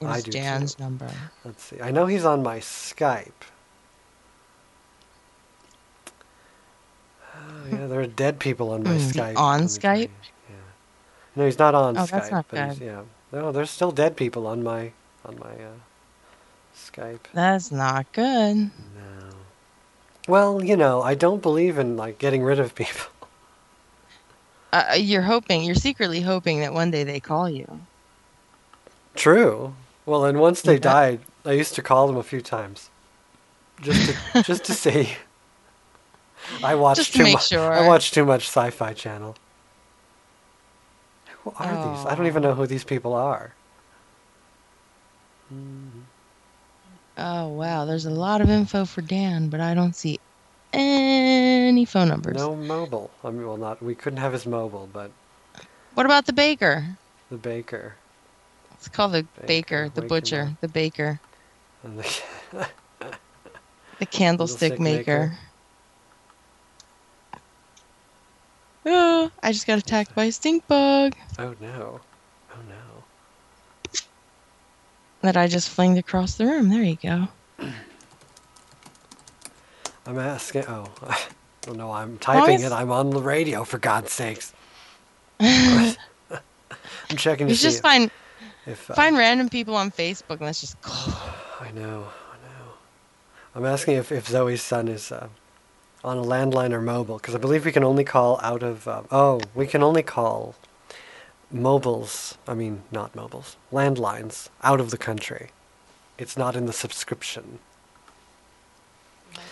I do Dan's too. number? Let's see. I know he's on my Skype. Oh, yeah, there are dead people on my Hmm, Skype. on Skype? No, he's not on Oh, Skype. that's not but he's- good. Yeah. No, there's still dead people on my on my uh, Skype. That's not good. No. Well, you know, I don't believe in like getting rid of people. Uh, you're hoping, you're secretly hoping that one day they call you. True. Well, and once they died, I used to call them a few times, just to just to see. I watched too much. sure. I watched too much Sci-Fi Channel. Who are these? I don't even know oh. who these people are. Oh wow, there's a lot of info for Dan, but I don't see any phone numbers. No mobile. I mean, well, not. We couldn't have his mobile, but What about the baker? the baker. It's called the baker, the wake him butcher, the baker, And the the candlestick maker. maker. Oh, I just got attacked by a stink bug oh no! Oh no! that I just flinged across the room. There you go. I'm asking. Oh, oh no! I'm typing it. I'm on the radio. For God's sakes! I'm checking to You see just find if uh, find random people on Facebook and let's just I know, I know. I'm asking if, if Zoe's son is uh, on a landline or mobile, because I believe we can only call out of. Uh, oh, we can only call mobiles. I mean, not mobiles, landlines out of the country. It's not in the subscription.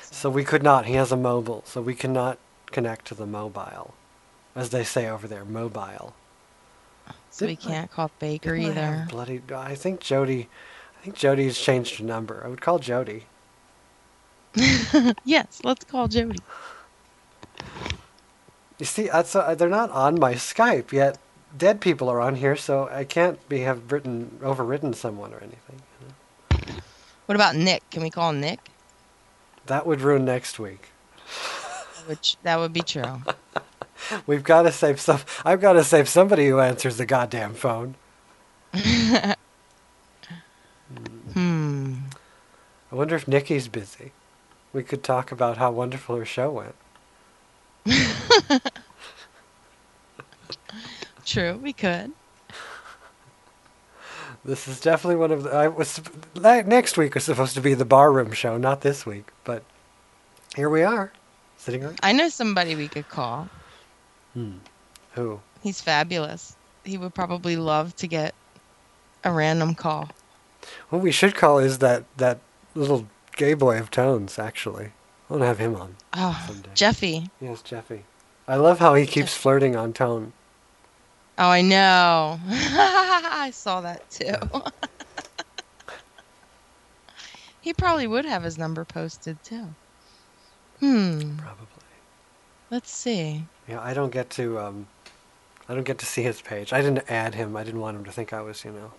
So we could not. He has a mobile, so we cannot connect to the mobile, as they say over there, mobile. so we can't call Baker I either. Bloody! I think Jody. I think Jody's changed her number. I would call Jody. yes, let's call Jody. You see, that's uh, they're not on my Skype yet. Dead people are on here, so I can't be have written overridden someone or anything. What about Nick? Can we call Nick? That would ruin next week. Which that would be true. We've got to save some. I've got to save somebody who answers the goddamn phone. hmm. I wonder if Nikki's busy. We could talk about how wonderful her show went. True, we could. This is definitely one of the. I was next week was supposed to be the barroom show, not this week, but here we are, sitting. I know somebody we could call. Hmm. Who? He's fabulous. He would probably love to get a random call. What we should call is that that little gay boy of tones. Actually, I want to have him on. Oh, Jeffy. Yes, Jeffy. I love how he keeps flirting on tone. Oh, I know. I saw that too. he probably would have his number posted too. Hmm. Probably. Let's see. Yeah, I don't get to. Um, I don't get to see his page. I didn't add him. I didn't want him to think I was, you know,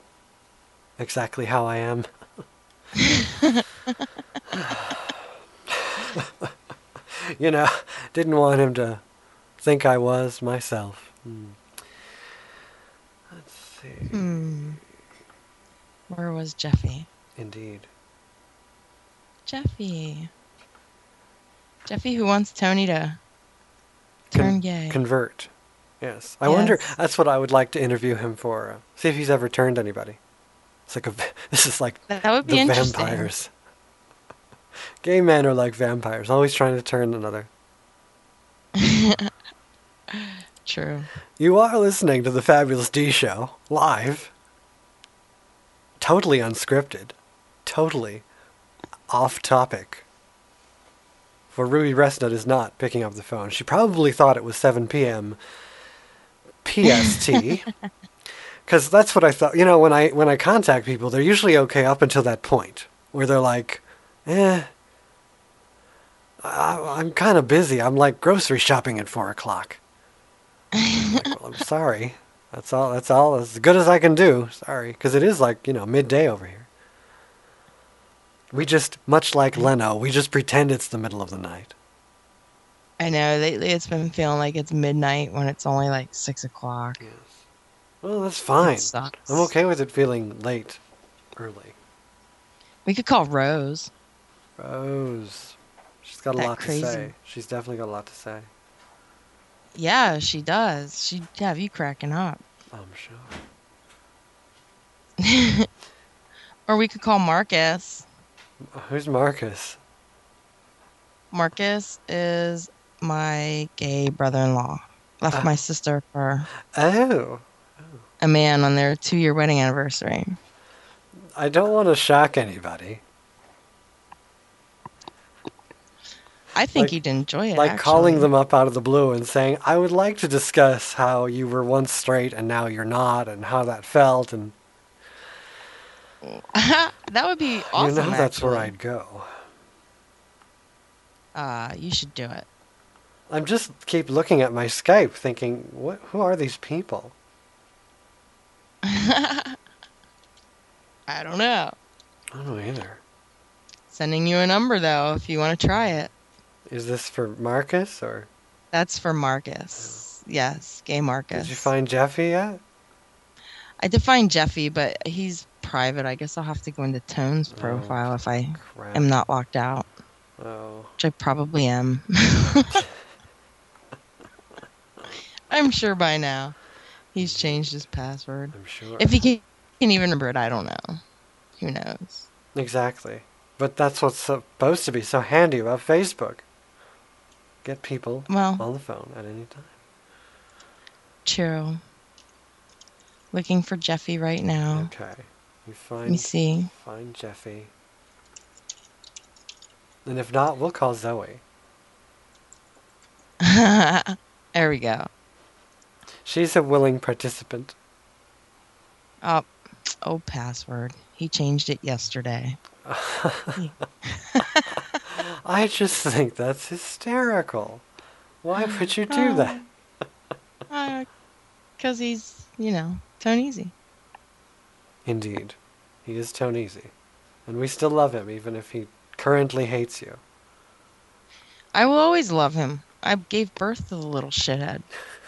exactly how I am. you know, didn't want him to think I was myself. Hmm. Let's see. Hmm. Where was Jeffy? Indeed. Jeffy. Jeffy who wants Tony to turn Con- gay. Convert. Yes. I wonder. That's what I would like to interview him for. Uh, see if he's ever turned anybody. It's like a. This is like That would be the interesting. vampires. Gay men are like vampires, always trying to turn another. True. You are listening to the Fabulous D Show live. Totally unscripted. Totally off topic. For Ruby Breastnut is not picking up the phone. She probably thought it was 7 p.m. PST. Because that's what I thought. You know, when I when I contact people, they're usually okay up until that point where they're like, "Eh, I, I'm kind of busy. I'm like grocery shopping at four o'clock." I'm like, well, I'm sorry. That's all. That's all. As good as I can do. Sorry, because it is like you know midday over here. We just, much like Leno, we just pretend it's the middle of the night. I know lately it's been feeling like it's midnight when it's only like six o'clock. Well, that's fine. sucks. I'm okay with it feeling late, early. We could call Rose. Rose. She's got a lot crazy- to say. She's definitely got a lot to say. Yeah, she does. She'd have you cracking up. I'm sure. or we could call Marcus. Who's Marcus? Marcus is my gay brother-in-law. Left Ah. my sister for Oh. A man on their two-year wedding anniversary. I don't want to shock anybody. I think Like- you'd enjoy it. like actually. calling them up out of the blue and saying, "I would like to discuss how you were once straight and now you're not, and how that felt." And that would be awesome. you know, that's where. I'd go. Uh, you should do it. I'm just keep looking at my Skype, thinking, "What? Who are these people?" I don't know. I don't know either. Sending you a number though, if you want to try it. Is this for Marcus or That's for Marcus. Oh. Yes, gay Marcus. did you find Jeffy yet? I did find Jeffy, but he's private. I guess I'll have to go into Tone's Oh, profile if I crap. am not locked out, Oh, which I probably am. I'm sure by now he's changed his password. I'm sure. If he can, can even remember it, I don't know. Who knows? Exactly. But that's what's supposed to be so handy about Facebook. Get people Well- on the phone at any time. True. Looking for Jeffy right now. Okay. You find Let me see. find Jeffy. And if not, we'll call Zoe. there we go. She's a willing participant. Oh, oh, password. He changed it yesterday. I just think that's hysterical. Why uh, would you do that? Uh, because he's, you know, Tone Easy. Indeed. He is Tone Easy. And we still love him, even if he currently hates you. I will always love him. I gave birth to the little shithead.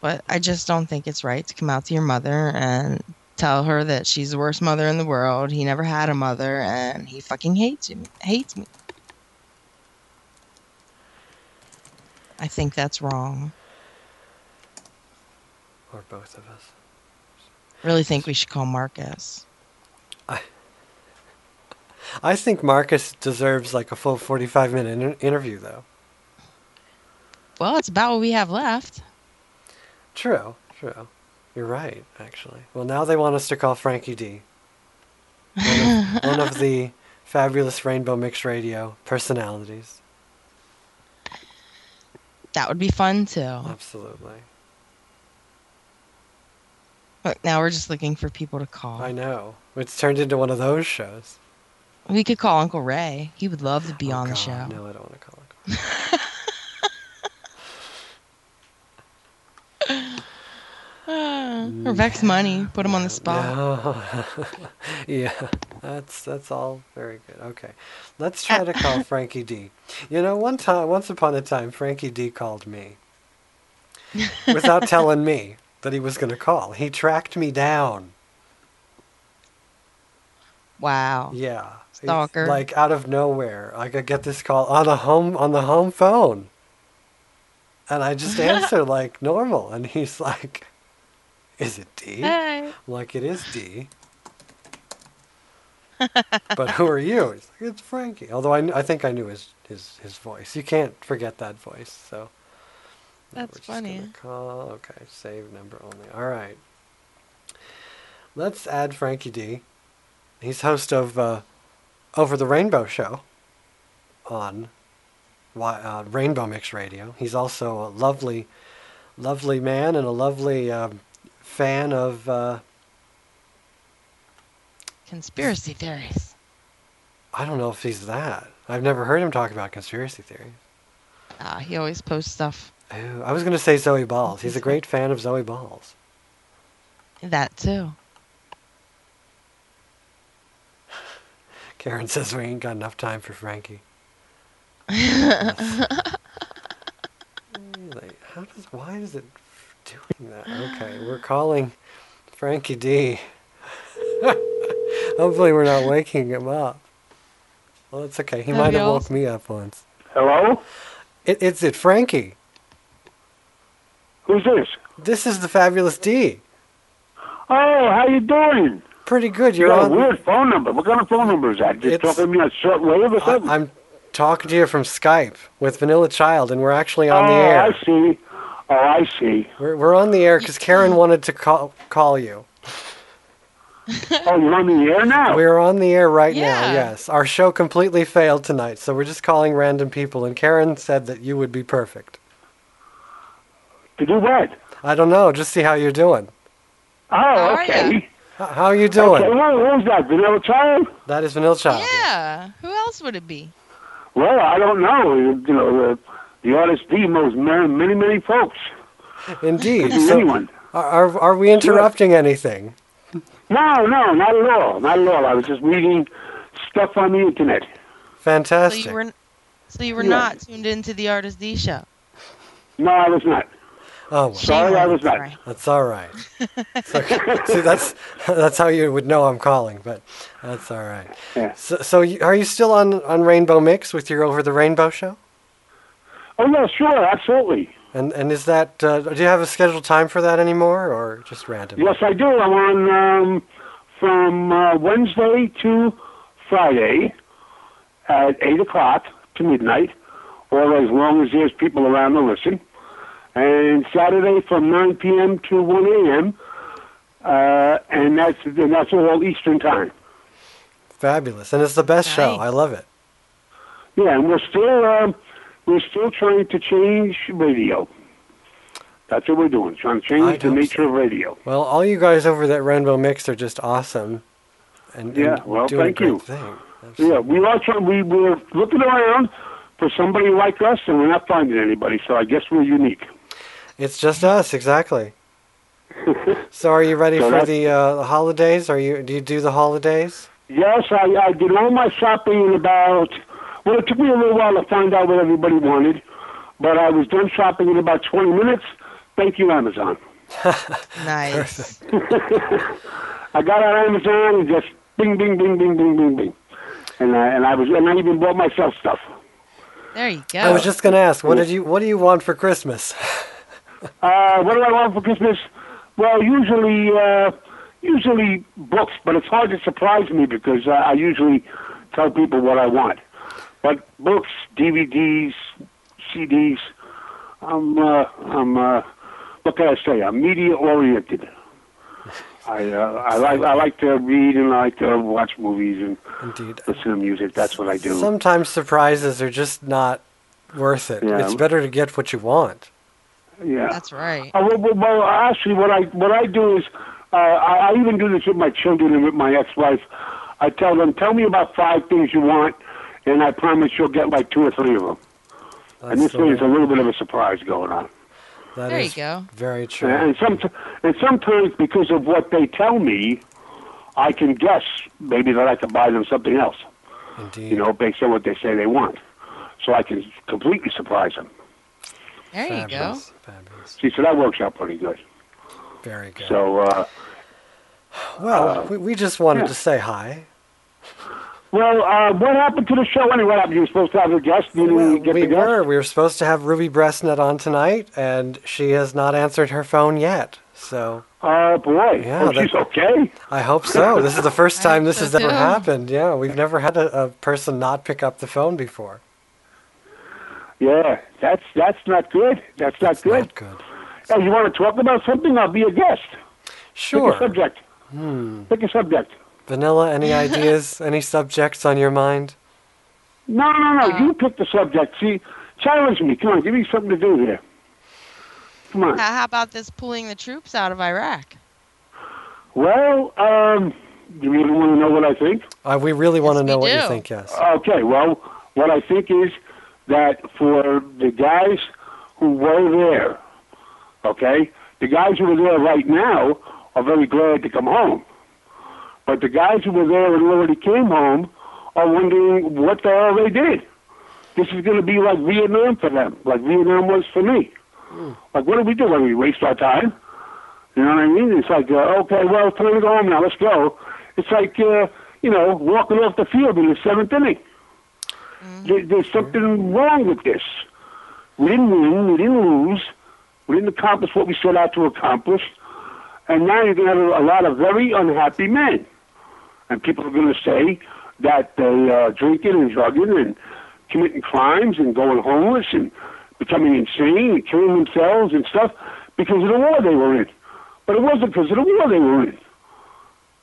But I just don't think it's right to come out to your mother and tell her that she's the worst mother in the world. He never had a mother and he fucking hates you. Hates me. I think that's wrong. Or both of us. Really think we should call Marcus. I think Marcus deserves like a full 45 minute inter- interview, though. Well, it's about what we have left. True, true. You're right, actually. Well, now they want us to call Frankie D. One of, one of the fabulous Rainbow Mix Radio personalities. That would be fun too. Absolutely. But now we're just looking for people to call. I know. It's turned into one of those shows. We could call Uncle Ray. He would love to be Oh, on the show. No, I don't want to call him. or Vex Money. Put him on the spot. No. yeah, that's that's all very good. Okay, let's try to call Frankie D. You know, one time, once upon a time, Frankie D called me without telling me that he was going to call. He tracked me down. Wow. Yeah, Stalker. like out of nowhere, I could get this call on the home on the home phone, and I just answer like normal, and he's like, "Is it D?" Hey. Like, "It is D." but who are you? He's like, it's Frankie. Although I, kn- I think I knew his, his, his voice. You can't forget that voice. So That's we're funny. call. Okay, save number only. All right. Let's add Frankie D. He's host of uh, Over the Rainbow Show on uh, Rainbow Mix Radio. He's also a lovely, lovely man and a lovely um, fan of. Uh, Conspiracy theories. I don't know if he's that. I've never heard him talk about conspiracy theories. Ah, he always posts stuff. Ooh, I was going to say Zoe Balls. He's a great fan of Zoe Balls. That too. Karen says we ain't got enough time for Frankie. How does why is it doing that? Okay, we're calling Frankie D. Hopefully, we're not waking him up. Well, it's okay. He Have might have woke me up once. Hello? It, it's it, Frankie. Who's this? This is the fabulous D. Oh, how you doing? Pretty good. You You're got on. a weird phone number. What kind of phone number is that? Just talking to me on short wave or something? I, am talking to you from Skype with Vanilla Child, and we're actually on oh, the air. I see. Oh, I see. We're, we're on the air because Karen wanted to call call you. oh, you're on the air now? We're on the air right now, yes. Our show completely failed tonight, so we're just calling random people, and Karen said that you would be perfect. To do what? I don't know, just see how you're doing. Oh, okay. H- How are you doing? Okay, well, who's that? Vanilla Child? That is Vanilla Child. Yeah. Who else would it be? Well, I don't know. You know, the, the artist D knows many, many, many folks. Indeed. So, anyone. are, are, are we interrupting anything? No, no, not at all. Not at all. I was just reading stuff on the internet. So Fantastic. you were, so you were Yeah. not tuned into the Artist D show. No, I was not. Oh, well. Sorry, I was not. That's all right. Okay. See, that's that's how you would know I'm calling, but that's all right. Yeah. So, so you, are you still on on Rainbow Mix with your Over the Rainbow show? Oh, yeah, sure, absolutely. And and is that uh, do you have a scheduled time for that anymore, or just random? Yes, I do. I'm on um, from uh, Wednesday to Friday at 8 o'clock to midnight, or as long as there's people around to listen. And Saturday from 9 p.m. to 1 a.m., uh, and that's and that's all Eastern time. Fabulous, and it's the best show. I love it. Yeah, and we're still um, we're still trying to change radio. That's what we're doing, trying to change the nature of radio. Well, all you guys over that Rainbow Mix are just awesome. And, Yeah, and well, thank you. Yeah, we are trying. We we're looking around for somebody like us, and we're not finding anybody. So I guess we're unique. It's just us, exactly. so, are you ready So for the uh, the holidays? Are you do you do the holidays? Yes, I, I did all my shopping in about. Well, it took me a little while to find out what everybody wanted, but I was done shopping in about 20 minutes. Thank you, Amazon. Nice. I got on Amazon and just bing, bing, bing, bing, bing, bing, bing, and I, and I was and I even bought myself stuff. There you go. I was just gonna ask, what did you what do you want for Christmas? Uh, what do I want for Christmas? Well, usually, uh, usually books, but it's hard to surprise me because uh, I usually tell people what I want. But books, DVDs, CDs, I'm, uh, I'm, uh, what can I say? I'm media oriented. I, uh, I like, I like to read and I like to watch movies and Indeed. listen to music. That's what I do. Sometimes surprises are just not worth it. Yeah. It's better to get what you want. Yeah. That's right. Uh, well, well, well, actually, what I what I do is uh, I, I even do this with my children and with my ex-wife. I tell them, tell me about five things you want, and I promise you'll get like two or three of them. and this the way, it's a little bit of a surprise going on. That There you go. very true. And some and sometimes because of what they tell me, I can guess maybe that I could buy them something else. Indeed. You know, based on what they say they want, so I can completely surprise them. There you go. Fabulous. Fabulous. See, so that works out pretty good. Very good. So. uh well, uh, we, we just wanted yeah. to say hi. Well, uh, what happened to the show anyway? What happened? You were supposed to have a guest. You didn't get we the guest. were. We were supposed to have Ruby Breastnut on tonight, and she has not answered her phone yet. So Oh boy! Yeah, oh, she's okay. I hope so. This is the first time this so has ever happened. Yeah, we've never had a, a person not pick up the phone before. Yeah, that's that's not good. That's not good. Not good. Hey, you want to talk about something? I'll be a guest. Sure. Pick a subject. Hmm. Pick a subject. Vanilla, any ideas? any subjects on your mind? No, no, no. Uh. you pick the subject. See, challenge me. Come on, give me something to do here. Come on. How how about this pulling the troops out of Iraq? Well, um, you really want to know what I think? Uh, we really want to know what you think. Yes. Okay, well, what I think is that for the guys who were there, okay, the guys who are there right now are very glad to come home. But the guys who were there and already came home are wondering what the hell they did. This is going to be like Vietnam for them, like Vietnam was for me. Like, what do we do? Do we waste our time? You know what I mean? It's like, uh, okay, well, it's time to go home now. Let's go. It's like, uh, you know, walking off the field in the seventh inning. There, there's something wrong with this. We didn't win. We didn't lose. We didn't accomplish what we set out to accomplish. And now you're going to have a lot of very unhappy men. And people are going to say that they are drinking and drugging and committing crimes and going homeless and becoming insane and killing themselves and stuff because of the war they were in. But it wasn't because of the war they were in.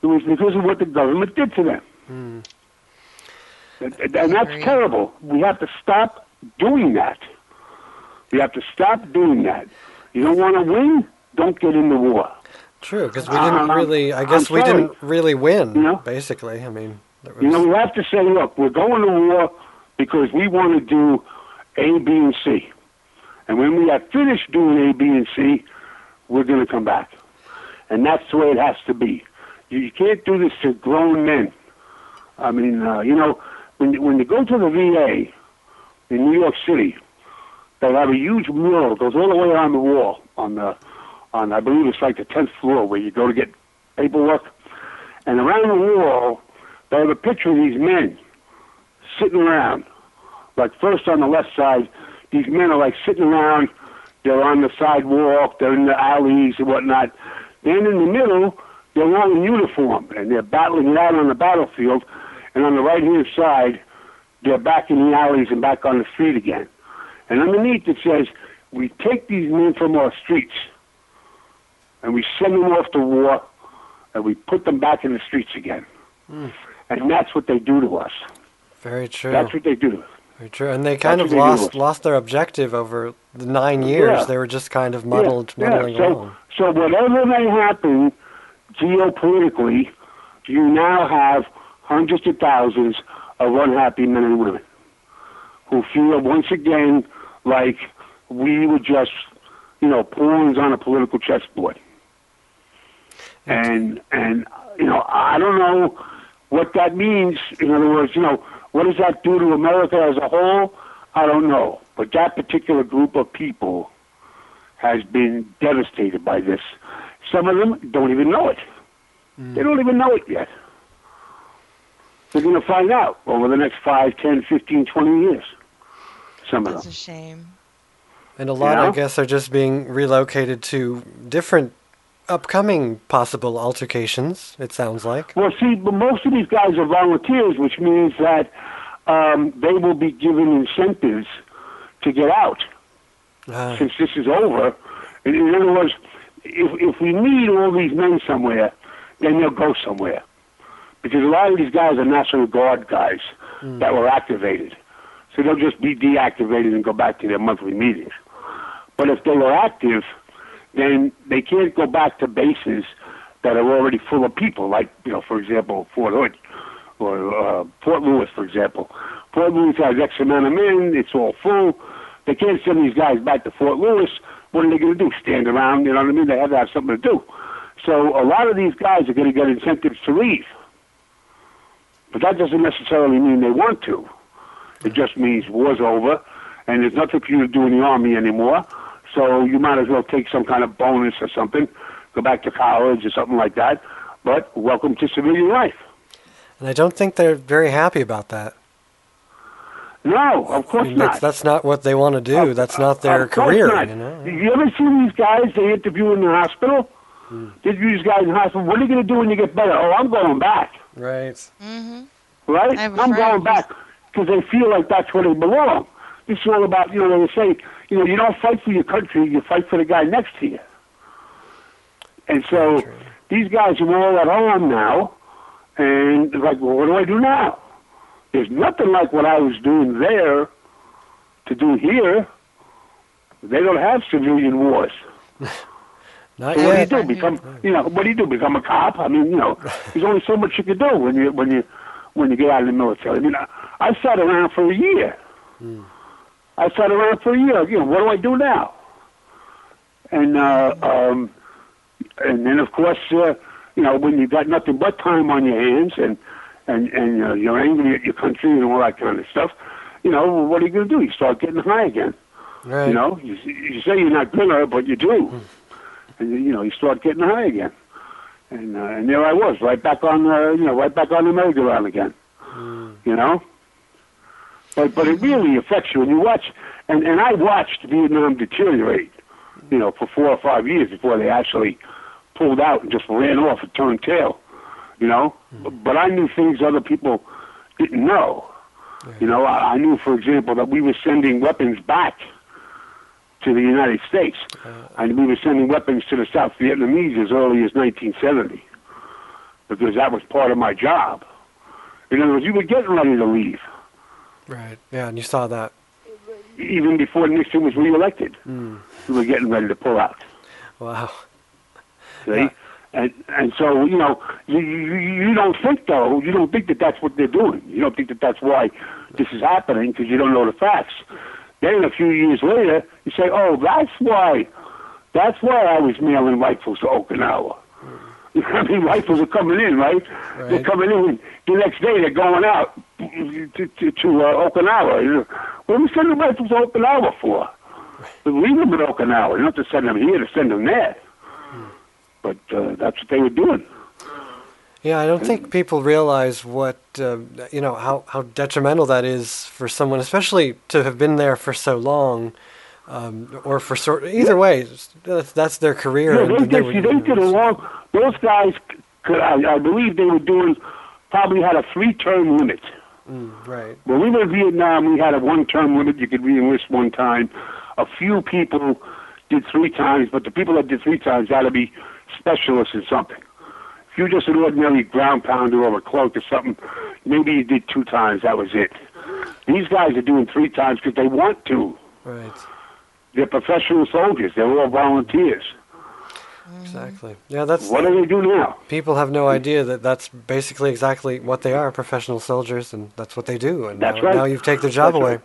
It was because of what the government did to them. Hmm. And, and that's terrible. We have to stop doing that. We have to stop doing that. You don't want to win? Don't get in the war. True, because we didn't Uh, really. I guess we didn't really win. You know? Basically, I mean, there You know, we have to say, look, we're going to war because we want to do A, B, and C. And when we have finished doing A, B, and C, we're going to come back. And that's the way it has to be. You, you can't do this to grown men. I mean, uh, you know, when when you go to the VA in New York City, they have a huge mural that goes all the way around the wall on the on I believe it's like the tenth floor where you go to get paperwork. And around the wall they have a picture of these men sitting around. Like first on the left side, these men are like sitting around, they're on the sidewalk, they're in the alleys and whatnot. Then in the middle, they're all in uniform and they're battling it out on the battlefield. And on the right hand side, they're back in the alleys and back on the street again. And underneath it says, we take these men from our streets and we send them off to war and we put them back in the streets again. Hmm. And that's what they do to us. very true. That's what they do. Very true. And they kind That's of they lost lost their objective over the nine years. Yeah. They were just kind of muddled, Yeah, muddling yeah. So, along. so whatever may happen geopolitically, you now have hundreds of thousands of unhappy men and women who feel once again like we were just, you know, pawns on a political chessboard. And and you know, I don't know what that means. In other words, you know, what does that do to America as a whole? I don't know. But that particular group of people has been devastated by this. Some of them don't even know it. They hmm. don't even know it yet. They're going to find out over the next 5, 10, 15, 20 years. Some of them. That's them. a shame. And a lot, Yeah. I guess, are just being relocated to different upcoming possible altercations. It sounds like. Well, see, but most of these guys are volunteers, which means that um, they will be given incentives to get out Ah. since this is over. In, in other words, if if we need all these men somewhere, then they'll go somewhere. Because a lot of these guys are National Guard guys that were activated. So they'll just be deactivated and go back to their monthly meetings. But if they were active, then they can't go back to bases that are already full of people, like, you know, for example, Fort Hood or uh, Fort Lewis, for example. Fort Lewis has X amount of men, it's all full. They can't send these guys back to Fort Lewis. What are they going to do? Stand around? You know what I mean? They have to have something to do. So a lot of these guys are going to get incentives to leave. But that doesn't necessarily mean they want to. It just means war's over, and there's nothing for you to do in the army anymore. So you might as well take some kind of bonus or something, go back to college or something like that. But welcome to civilian life. And I don't think they're very happy about that. No, of I course mean, that's, not. that's not what they want to do. that's not their Of career, not. you know. You ever see these guys they interview in the hospital? They interview these guys in the hospital. What are you going to do when you get better? Oh, I'm going back. Right. Mm-hmm. Right? I have a I'm friend going back because they feel like that's where they belong. This is all about, you know, they say, you know, you don't fight for your country, you fight for the guy next to you. And so these guys are all at home now, and it's like, well, what do I do now? There's nothing like what I was doing there to do here. They don't have civilian wars. Not so what do you yet. do? Become, you know, what do you do? Become a cop? I mean, you know, there's only so much you can do when you when you when you get out of the military. I mean, I, I sat around for a year. Hmm. I sat around for a year. You know, what do I do now? And uh, um, and then of course, uh, you know, when you got nothing but time on your hands and and and uh, you're angry at your country and all that kind of stuff, you know, what are you going to do? You start getting high again. Right. You know, you, you say you're not gonna, but you do. And you know, you start getting high again. And uh, and there I was, right back on, uh, you know, right back on the merry-go-round again. You know. But but it really affects you when you watch. And and I watched Vietnam deteriorate. You know, for four or five years before they actually pulled out and just ran off and turned tail. You know, hmm. but I knew things other people didn't know. You know, I, I knew, for example, that we were sending weapons back to the United States, uh, and we were sending weapons to the South Vietnamese as early as 1970, because that was part of my job. In other words, you were getting ready to leave, Right. Yeah, and you saw that. even before Nixon was reelected. Mm. We were getting ready to pull out. Wow. See? And and so you know you, you you don't think though you don't think that that's what they're doing. You don't think that that's why this is happening because you don't know the facts. Then a few years later you say, oh, that's why that's why I was mailing rifles to Okinawa. I mean, rifles are coming in, right? They're coming in. The next day they're going out to to, to uh, Okinawa. You know, What are we sending rifles to Okinawa for? Leave them in Okinawa. Have to send them here to send them there. But uh, that's what they were doing. Yeah, I don't think people realize what uh, you know how how detrimental that is for someone, especially to have been there for so long, um, or for sort. Either way, that's, that's their career. Yeah, and they, they were- they did a long. Those guys, could, I, I believe they were doing, probably had a three-term limit. Mm, right. When we were in Vietnam, we had a one-term limit. You could re-enlist one time. A few people did three times, but the people that did three times had to be specialists in something. If you're just an ordinary ground pounder or a clerk or something, maybe you did two times. That was it. These guys are doing three times because they want to. Right. They're professional soldiers. They're all volunteers. Exactly. Yeah, that's. What do they do now? People have no idea that that's basically exactly what they are, professional soldiers, and that's what they do. And That's now, right. now you've taken their job That's away. right.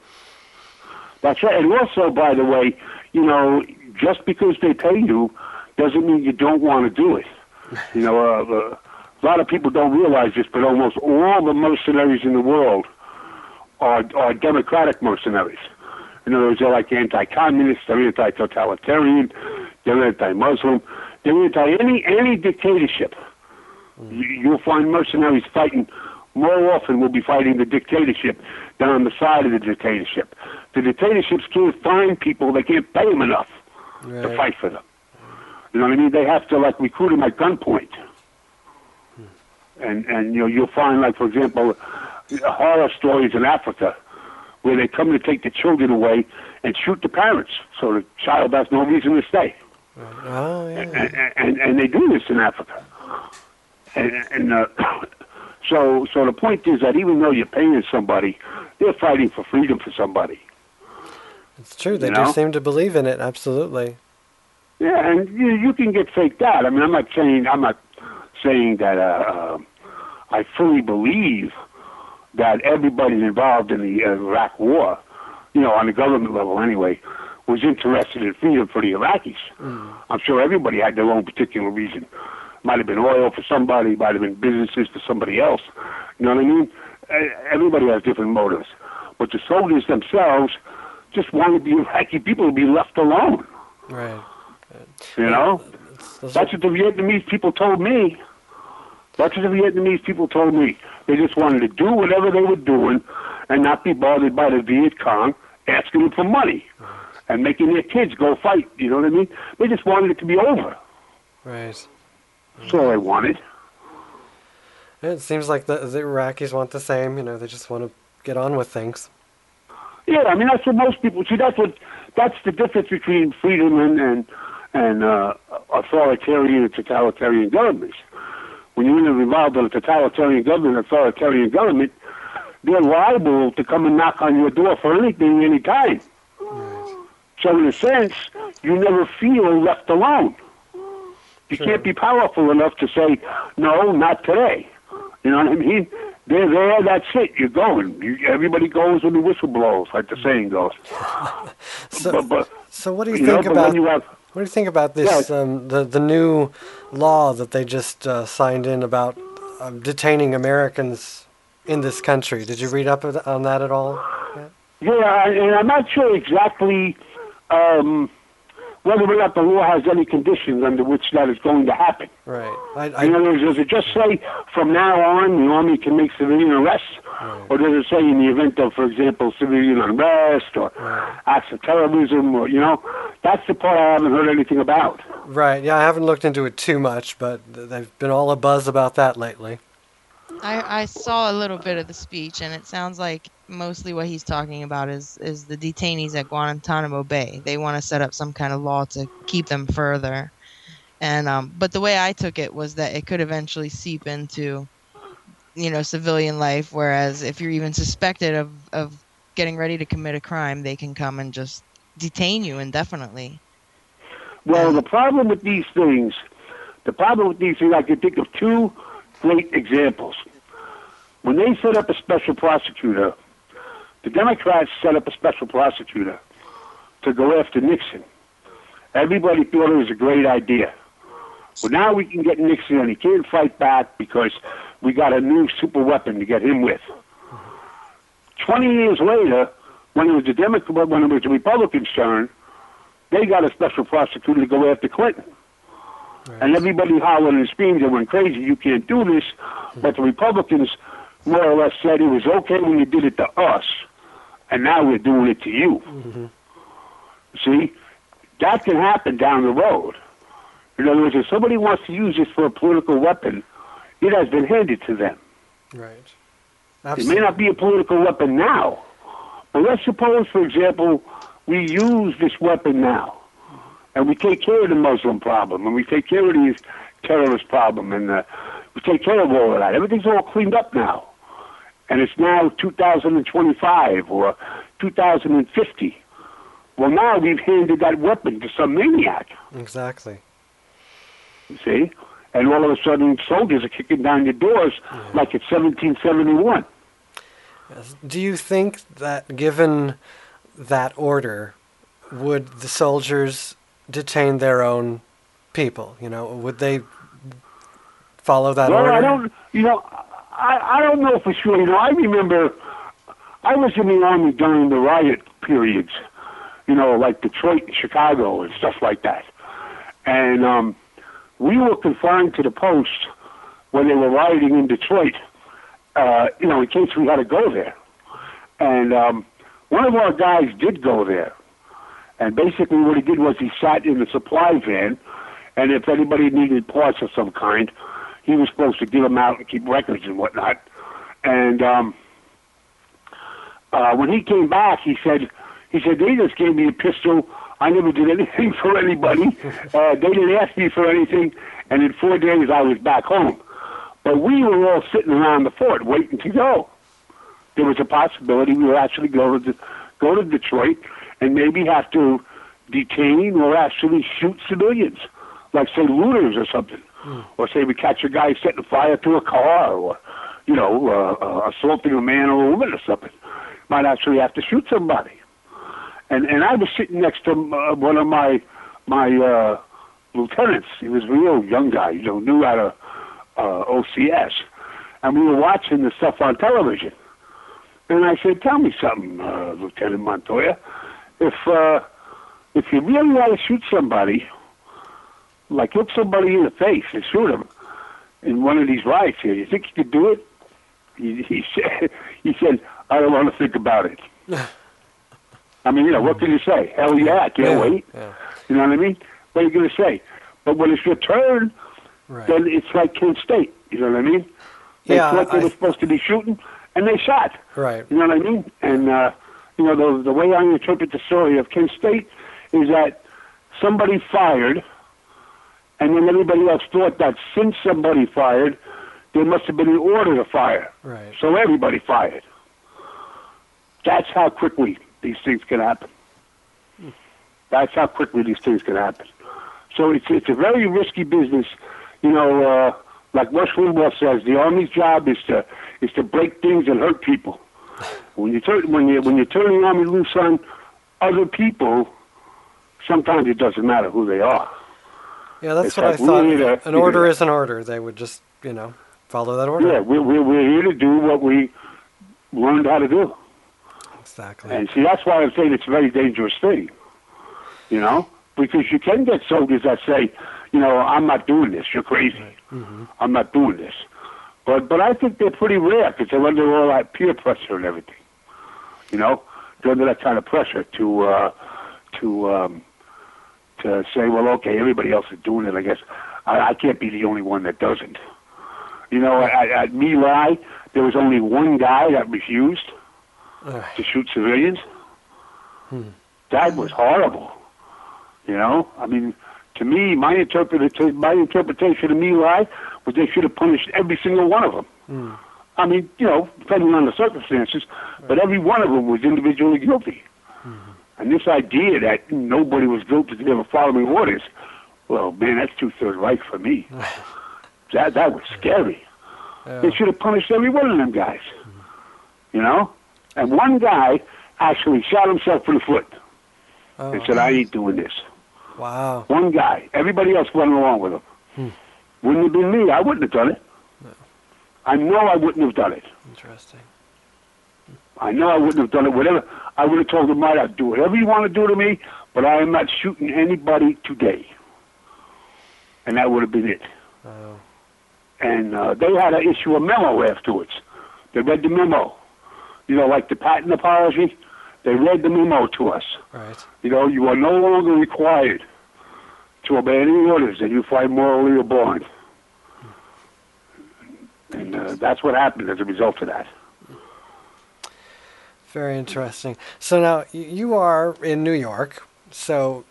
That's right. And also, by the way, you know, just because they pay you doesn't mean you don't want to do it. You know, uh, uh, a lot of people don't realize this, but almost all the mercenaries in the world are, are democratic mercenaries. In other words, they're like anti-communist, they're anti-totalitarian, they're anti-Muslim, they're anti any any dictatorship. You, you'll find mercenaries fighting more often will be fighting the dictatorship than on the side of the dictatorship. The dictatorships can't find people; they can't pay them enough to fight for them. You know what I mean? They have to like recruit them at gunpoint. And and you know you'll find like for example, horror stories in Africa where they come to take the children away and shoot the parents, so the child has no reason to stay. Oh, yeah. And, and and they do this in Africa. And, and uh, so so the point is that even though you're paying somebody, they're fighting for freedom for somebody. It's true. They You do know? seem to believe in it. Absolutely. Yeah, and you, you can get faked out. I mean, I'm not saying I'm not saying that uh, uh, I fully believe that everybody involved in the Iraq War, you know, on the government level anyway, was interested in freedom for the Iraqis. Mm. I'm sure everybody had their own particular reason. Might have been oil for somebody, might have been businesses for somebody else. You know what I mean? Everybody has different motives. But the soldiers themselves just wanted the Iraqi people to be left alone. Right. You know? That's what the Vietnamese people told me. That's what the Vietnamese people told me. They just wanted to do whatever they were doing and not be bothered by the Viet Cong asking them for money and making their kids go fight. You know what I mean? They just wanted it to be over. Right. That's all they wanted. It seems like the, the Iraqis want the same. You know, they just want to get on with things. Yeah, I mean that's what most people see. That's what that's the difference between freedom and and and uh, authoritarian and totalitarian governments. When you're involved in a totalitarian government, authoritarian government, they're liable to come and knock on your door for anything, any anytime. So in a sense, you never feel left alone. You can't be powerful enough to say, no, not today. You know what I mean? They're there, that's it, you're going. You, everybody goes when the whistle blows, like the saying goes. So, but, but, so what do you, you think know, but when about you have- what do you think about this um, the the new law that they just uh, signed in about um, detaining Americans in this country? Did you read up on that at all? Yeah, I- and I'm not sure exactly um, whether or not the law has any conditions under which that is going to happen. Right. I, in other words, does it just say from now on the Army can make civilian arrests? Or does it say in the event of, for example, civilian unrest or acts of terrorism or, you know, that's the part I haven't heard anything about. Right. Yeah, I haven't looked into it too much, but th- they've been all a buzz about that lately. I, I saw a little bit of the speech, and it sounds like mostly what he's talking about is, is the detainees at Guantanamo Bay. They want to set up some kind of law to keep them further. And um, but the way I took it was that it could eventually seep into, you know, civilian life. Whereas if you're even suspected of, of getting ready to commit a crime, they can come and just detain you indefinitely. Well, the problem with these things, the problem with these things, I can think of two great examples. When they set up a special prosecutor, the Democrats set up a special prosecutor to go after Nixon. Everybody thought it was a great idea. Well, now we can get Nixon, and he can't fight back because we got a new super weapon to get him with. Twenty years later, when it was the Democrat, when it was the Republicans' turn, they got a special prosecutor to go after Clinton. And everybody hollered and screamed and went crazy. You can't do this. But the Republicans more or less said it was okay when you did it to us, and now we're doing it to you. See, that can happen down the road. In other words, if somebody wants to use this for a political weapon, it has been handed to them. Right. It may not be a political weapon now, but let's suppose, for example, we use this weapon now, and we take care of the Muslim problem, and we take care of the terrorist problem, and uh, we take care of all of that. Everything's all cleaned up now, and it's now 2025 or 2050. Well, now we've handed that weapon to some maniac. Exactly. You see? And all of a sudden, soldiers are kicking down your doors like it's 1771. Do you think that given that order, would the soldiers detain their own people? You know, would they follow that well, order? I don't, you know, I, I don't know for sure. You know, I remember I was in the Army during the riot periods, you know, like Detroit and Chicago and stuff like that. And um, we were confined to the post when they were rioting in Detroit, uh, you know, in case we had to go there. And um, one of our guys did go there. And basically what he did was he sat in the supply van, and if anybody needed parts of some kind, he was supposed to give them out and keep records and whatnot. And um, uh, when he came back, he said, he said, they just gave me a pistol. I never did anything for anybody. Uh, they didn't ask me for anything. And in four days, I was back home. But we were all sitting around the fort waiting to go. There was a possibility we would actually go to, go to Detroit and maybe have to detain or actually shoot civilians, like say looters or something, or say we catch a guy setting fire to a car, or you know, uh, uh, assaulting a man or a woman or something. Might actually have to shoot somebody. And and I was sitting next to uh, one of my my uh, lieutenants. He was a real young guy, you know, new out of uh, OCS, and we were watching the stuff on television. And I said, "Tell me something, uh, Lieutenant Montoya. If uh, if you really want to shoot somebody, like look somebody in the face and shoot him in one of these riots here, you think you could do it?" He, he said, "He said I don't want to think about it." I mean, you know, what can you say? Hell yeah, I can't Yeah, wait. yeah. You know what I mean? What are you going to say? But when it's your turn, then it's like Kent State. You know what I mean? They Yeah, thought they I- were supposed to be shooting, and they shot. Right. You know what I mean? And uh, you know the the way I interpret the story of Kent State is that somebody fired, and then everybody else thought that since somebody fired, there must have been an order to fire. Right. So everybody fired. That's how quickly these things can happen. That's how quickly these things can happen. So it's it's a very risky business. You know, uh, like Rush Limbaugh says, the army's job is to is to break things and hurt people. When you turn when you when you turn the army loose on other people, sometimes it doesn't matter who they are. Yeah, that's It's what like I thought. to- An order is an order. They would just, you know, follow that order. Yeah, we're, we're, we're here to do what we learned how to do. Exactly. And see, that's why I'm saying it's a very dangerous thing. You know, because you can get soldiers that say, you know, I'm not doing this. You're crazy. Mm-hmm. I'm not doing this. But but I think they're pretty rare because they're under all that peer pressure and everything. You know, they're under that kind of pressure to uh, to um, to say, well, okay, everybody else is doing it. I guess I, I can't be the only one that doesn't. You know, at, at My Lai, there was only one guy that refused to shoot civilians. Hmm. That was horrible. You know, I mean, to me, my interpretation, my interpretation of My Lai was they should have punished every single one of them. Hmm. I mean, you know, depending on the circumstances, but every one of them was individually guilty. Mm-hmm. And this idea that nobody was guilty because they were following orders, well, man, that's two thirds right for me. that that was scary. They should have punished every one of them guys. You know, and one guy actually shot himself in the foot and said, "I ain't doing this." Wow. One guy. Everybody else went along with him. Hmm. Wouldn't have been me. I wouldn't have done it. I know I wouldn't have done it. Interesting. I know I wouldn't have done it. Whatever. I would have told him, right, I'll do whatever you want to do to me, but I am not shooting anybody today. And that would have been it. Oh. And uh, they had to issue a memo afterwards. They read the memo. You know, like the patent apology. They read the memo to us. Right. You know, you are no longer required to obey any orders that you find morally abhorrent. And uh, that's what happened as a result of that. Very interesting. So now you are in New York. So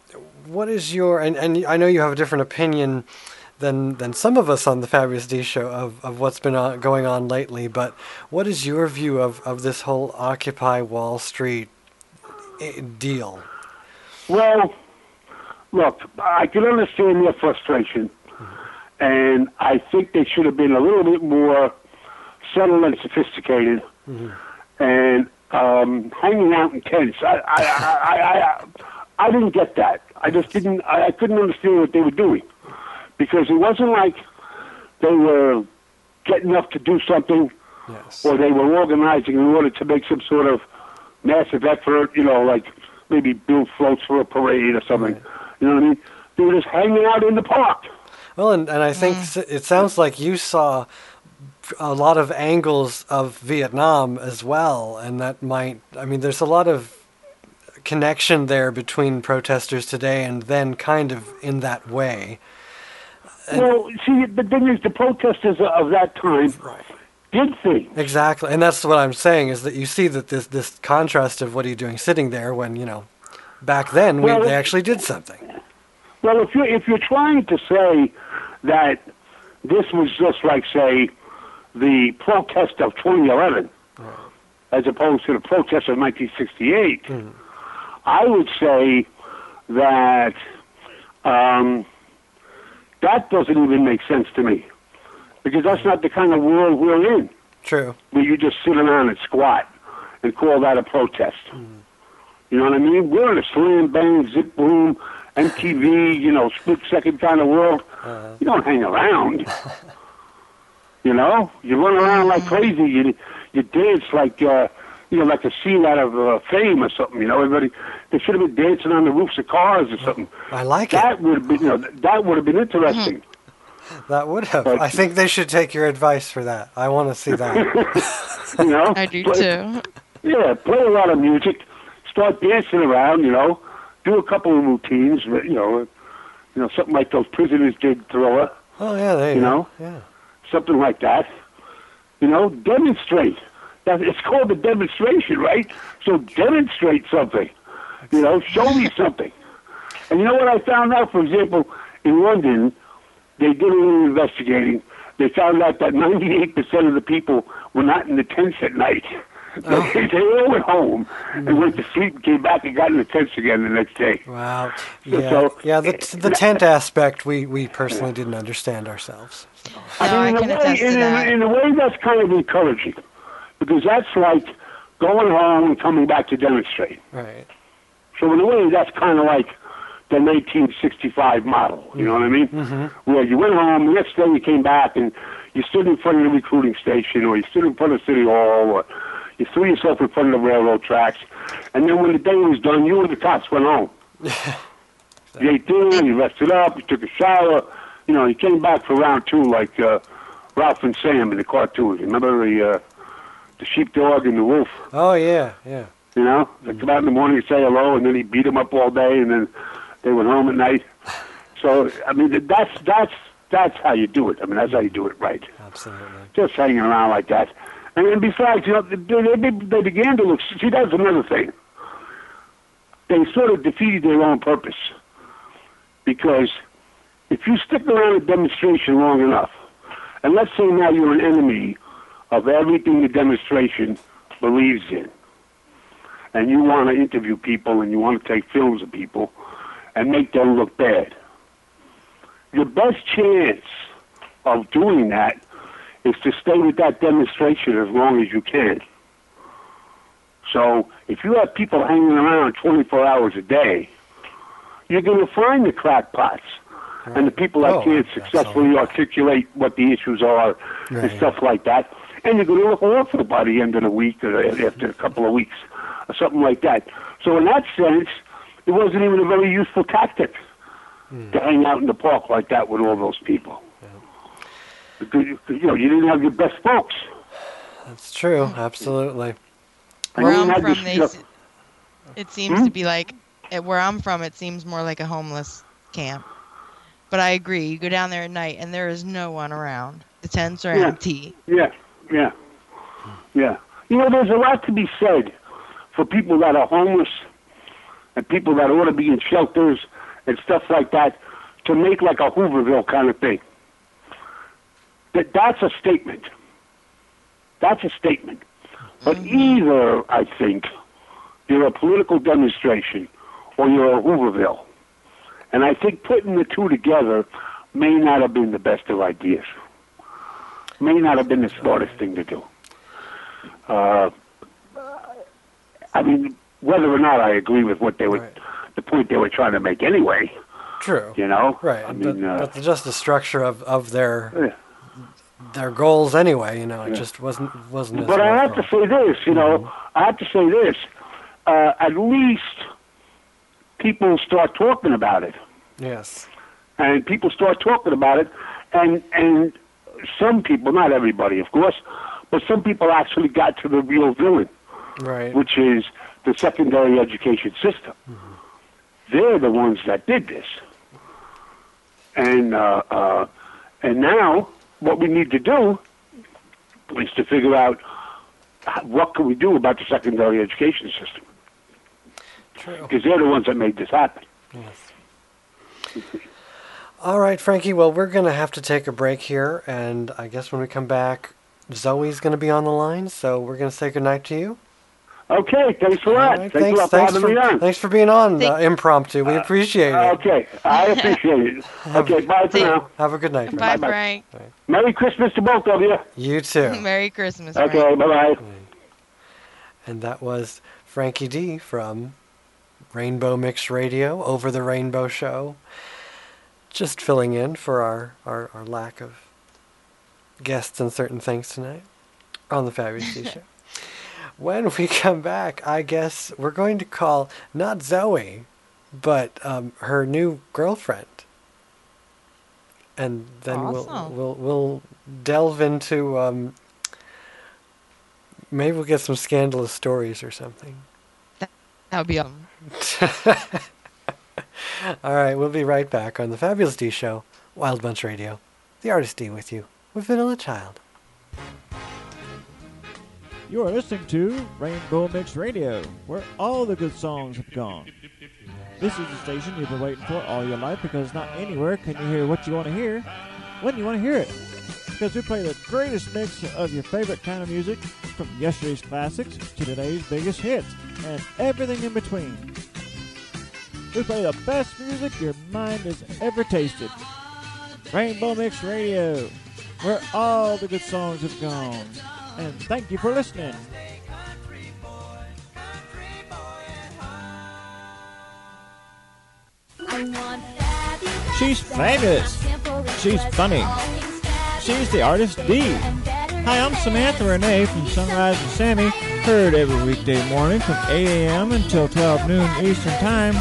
what is your and, and I know you have a different opinion than than some of us on the Fabulous D show of, of what's been on, going on lately, but what is your view of, of this whole Occupy Wall Street eh, deal? Well, look, I can understand their frustration, and I think they should have been a little bit more subtle and sophisticated, and um, hanging out in tents. I, I, I, I, I, I didn't get that. I just didn't. I, I couldn't understand what they were doing because it wasn't like they were getting up to do something, or they were organizing in order to make some sort of massive effort. You know, like maybe build floats for a parade or something. You know what I mean? They were just hanging out in the park. Well, and, and I think s it sounds like you saw a lot of angles of Vietnam as well, and that might, I mean, there's a lot of connection there between protesters today and then kind of in that way. well, see, the thing is, the protesters of that time did things. Exactly, and that's what I'm saying is that you see that this this contrast of what are you doing sitting there when you know back then we, Well, they actually did something. Well, if you're if you're trying to say that this was just like say the protest of 2011, as opposed to the protest of 1968, hmm. I would say that um, that doesn't even make sense to me because that's not the kind of world we're in. True. Where you just sit around and squat and call that a protest. Hmm. You know what I mean? We're in a slam bang, zip boom, MTV, you know, split second kind of world. Uh-huh. You don't hang around. you know, you run around like crazy. You you dance like uh, you know, like a scene out of uh, Fame or something. You know, everybody they should have been dancing on the roofs of cars or something. I like it. that would have been you know that would have been interesting. That would have. I think they should take your advice for that. I want to see that. you know, I do Play- too. Yeah, play a lot of music, start dancing around, you know, do a couple of routines, you know, you know, something like those prisoners did Thriller, oh yeah, there you, You go. know? Yeah. Something like that. You know, demonstrate. That it's called a demonstration, right? So demonstrate something. You know, show me something. And you know what I found out, for example, in London, they did a little investigating. They found out that 98% of the people were not in the tents at night. They, they all went home and went to sleep and came back and got in the tents again the next day. Wow. Yeah. so- yeah. The the tent aspect we we personally didn't understand ourselves. I mean, in, a way, in, a, in a way, that's kind of encouraging because that's like going home and coming back to demonstrate. Right. So in a way, that's kind of like the 1965 model. You know what I mean? Mm-hmm. Where you went home, the next day you came back and you stood in front of the recruiting station, or you stood in front of City Hall, or you threw yourself in front of the railroad tracks, and then when the day was done, you and the cops went home. you ate dinner, you rested up, you took a shower. You know, you came back for round two like uh, Ralph and Sam in the cartoons. Remember the uh, the sheepdog and the wolf? Oh yeah, yeah. You know, they come out in the morning, say hello, and then he beat them up all day, and then they went home at night. So I mean, that's that's that's how you do it. I mean, that's how you do it right. Absolutely. Just hanging around like that. And besides, you know, they, they began to look. See, that's another thing. They sort of defeated their own purpose because if you stick around a demonstration long enough, and let's say now you're an enemy of everything the demonstration believes in, and you want to interview people and you want to take films of people and make them look bad, your best chance of doing that is to stay with that demonstration as long as you can. So if you have people hanging around 24 hours a day, you're going to find the crackpots and the people that Oh, can't successfully articulate what the issues are and stuff like that. And you're going to look awful by the end of the week or after a couple of weeks or something like that. So in that sense, it wasn't even a very useful tactic hmm. to hang out in the park like that with all those people. Because you you know you didn't have your best folks. That's true. Absolutely. Where I'm from, your- they, your- s- it seems Hmm? to be like where I'm from. It seems more like a homeless camp. But I agree. You go down there at night, and there is no one around. The tents are Yeah. empty. Yeah, yeah, yeah. You know, there's a lot to be said for people that are homeless and people that ought to be in shelters and stuff like that to make like a Hooverville kind of thing. That that's a statement. That's a statement. But either I think you're a political demonstration or you're a Hooverville. And I think putting the two together may not have been the best of ideas may not have been the smartest thing to do. Uh, I mean, whether or not I agree with what they were, the point they were trying to make anyway. True. You know, Right. I but, mean, uh, but just the structure of, of their their goals anyway, you know, it just wasn't wasn't as but I have to say this, you know, Mm-hmm. I have to say this. Uh, at least people start talking about it, Yes. and people start talking about it, and and some people, not everybody, of course, but some people actually got to the real villain. Right. which is the secondary education system. They're the ones that did this, and uh, uh, and now what we need to do is to figure out what can we do about the secondary education system True. because they're the ones that made this happen. Yes. All right, Frankie. Well, we're going to have to take a break here, and I guess when we come back, Zoe's going to be on the line, so we're going to say goodnight to you. Okay, thanks a lot. right, thanks, a thanks- lot for thanks having for- me on. Thanks for being on uh, impromptu. We appreciate it. Okay, I appreciate it. Okay, bye for now. Have a good night. Bye, Bye-bye. Frank. Merry Christmas to both of you. You too. Merry Christmas. Okay, bye bye. And that was Frankie D from Rainbow Mix Radio, Over the Rainbow Show. Just filling in for our, our, our lack of guests and certain things tonight on the Fabulous D Show. When we come back, I guess we're going to call not Zoe, but um, her new girlfriend. And then we'll, we'll we'll delve into um, maybe we'll get some scandalous stories or something. That would be um. All right, we'll be right back on the Fabulous D Show, Wild Bunch Radio. The artist D with you with Vanilla Child. You are listening to Rainbow Mix Radio, where all the good songs have gone. This is the station you've been waiting for all your life because not anywhere can you hear what you want to hear when you want to hear it. Because we play the greatest mix of your favorite kind of music, from yesterday's classics to today's biggest hits, and everything in between. We play the best music your mind has ever tasted. Rainbow Mix Radio, where all the good songs have gone. And thank you for listening. She's famous. She's funny. She's the artist D. Hi, I'm Samantha Renee from Sunrise and Sammy, heard every weekday morning from 8 a.m. until 12 noon Eastern Time,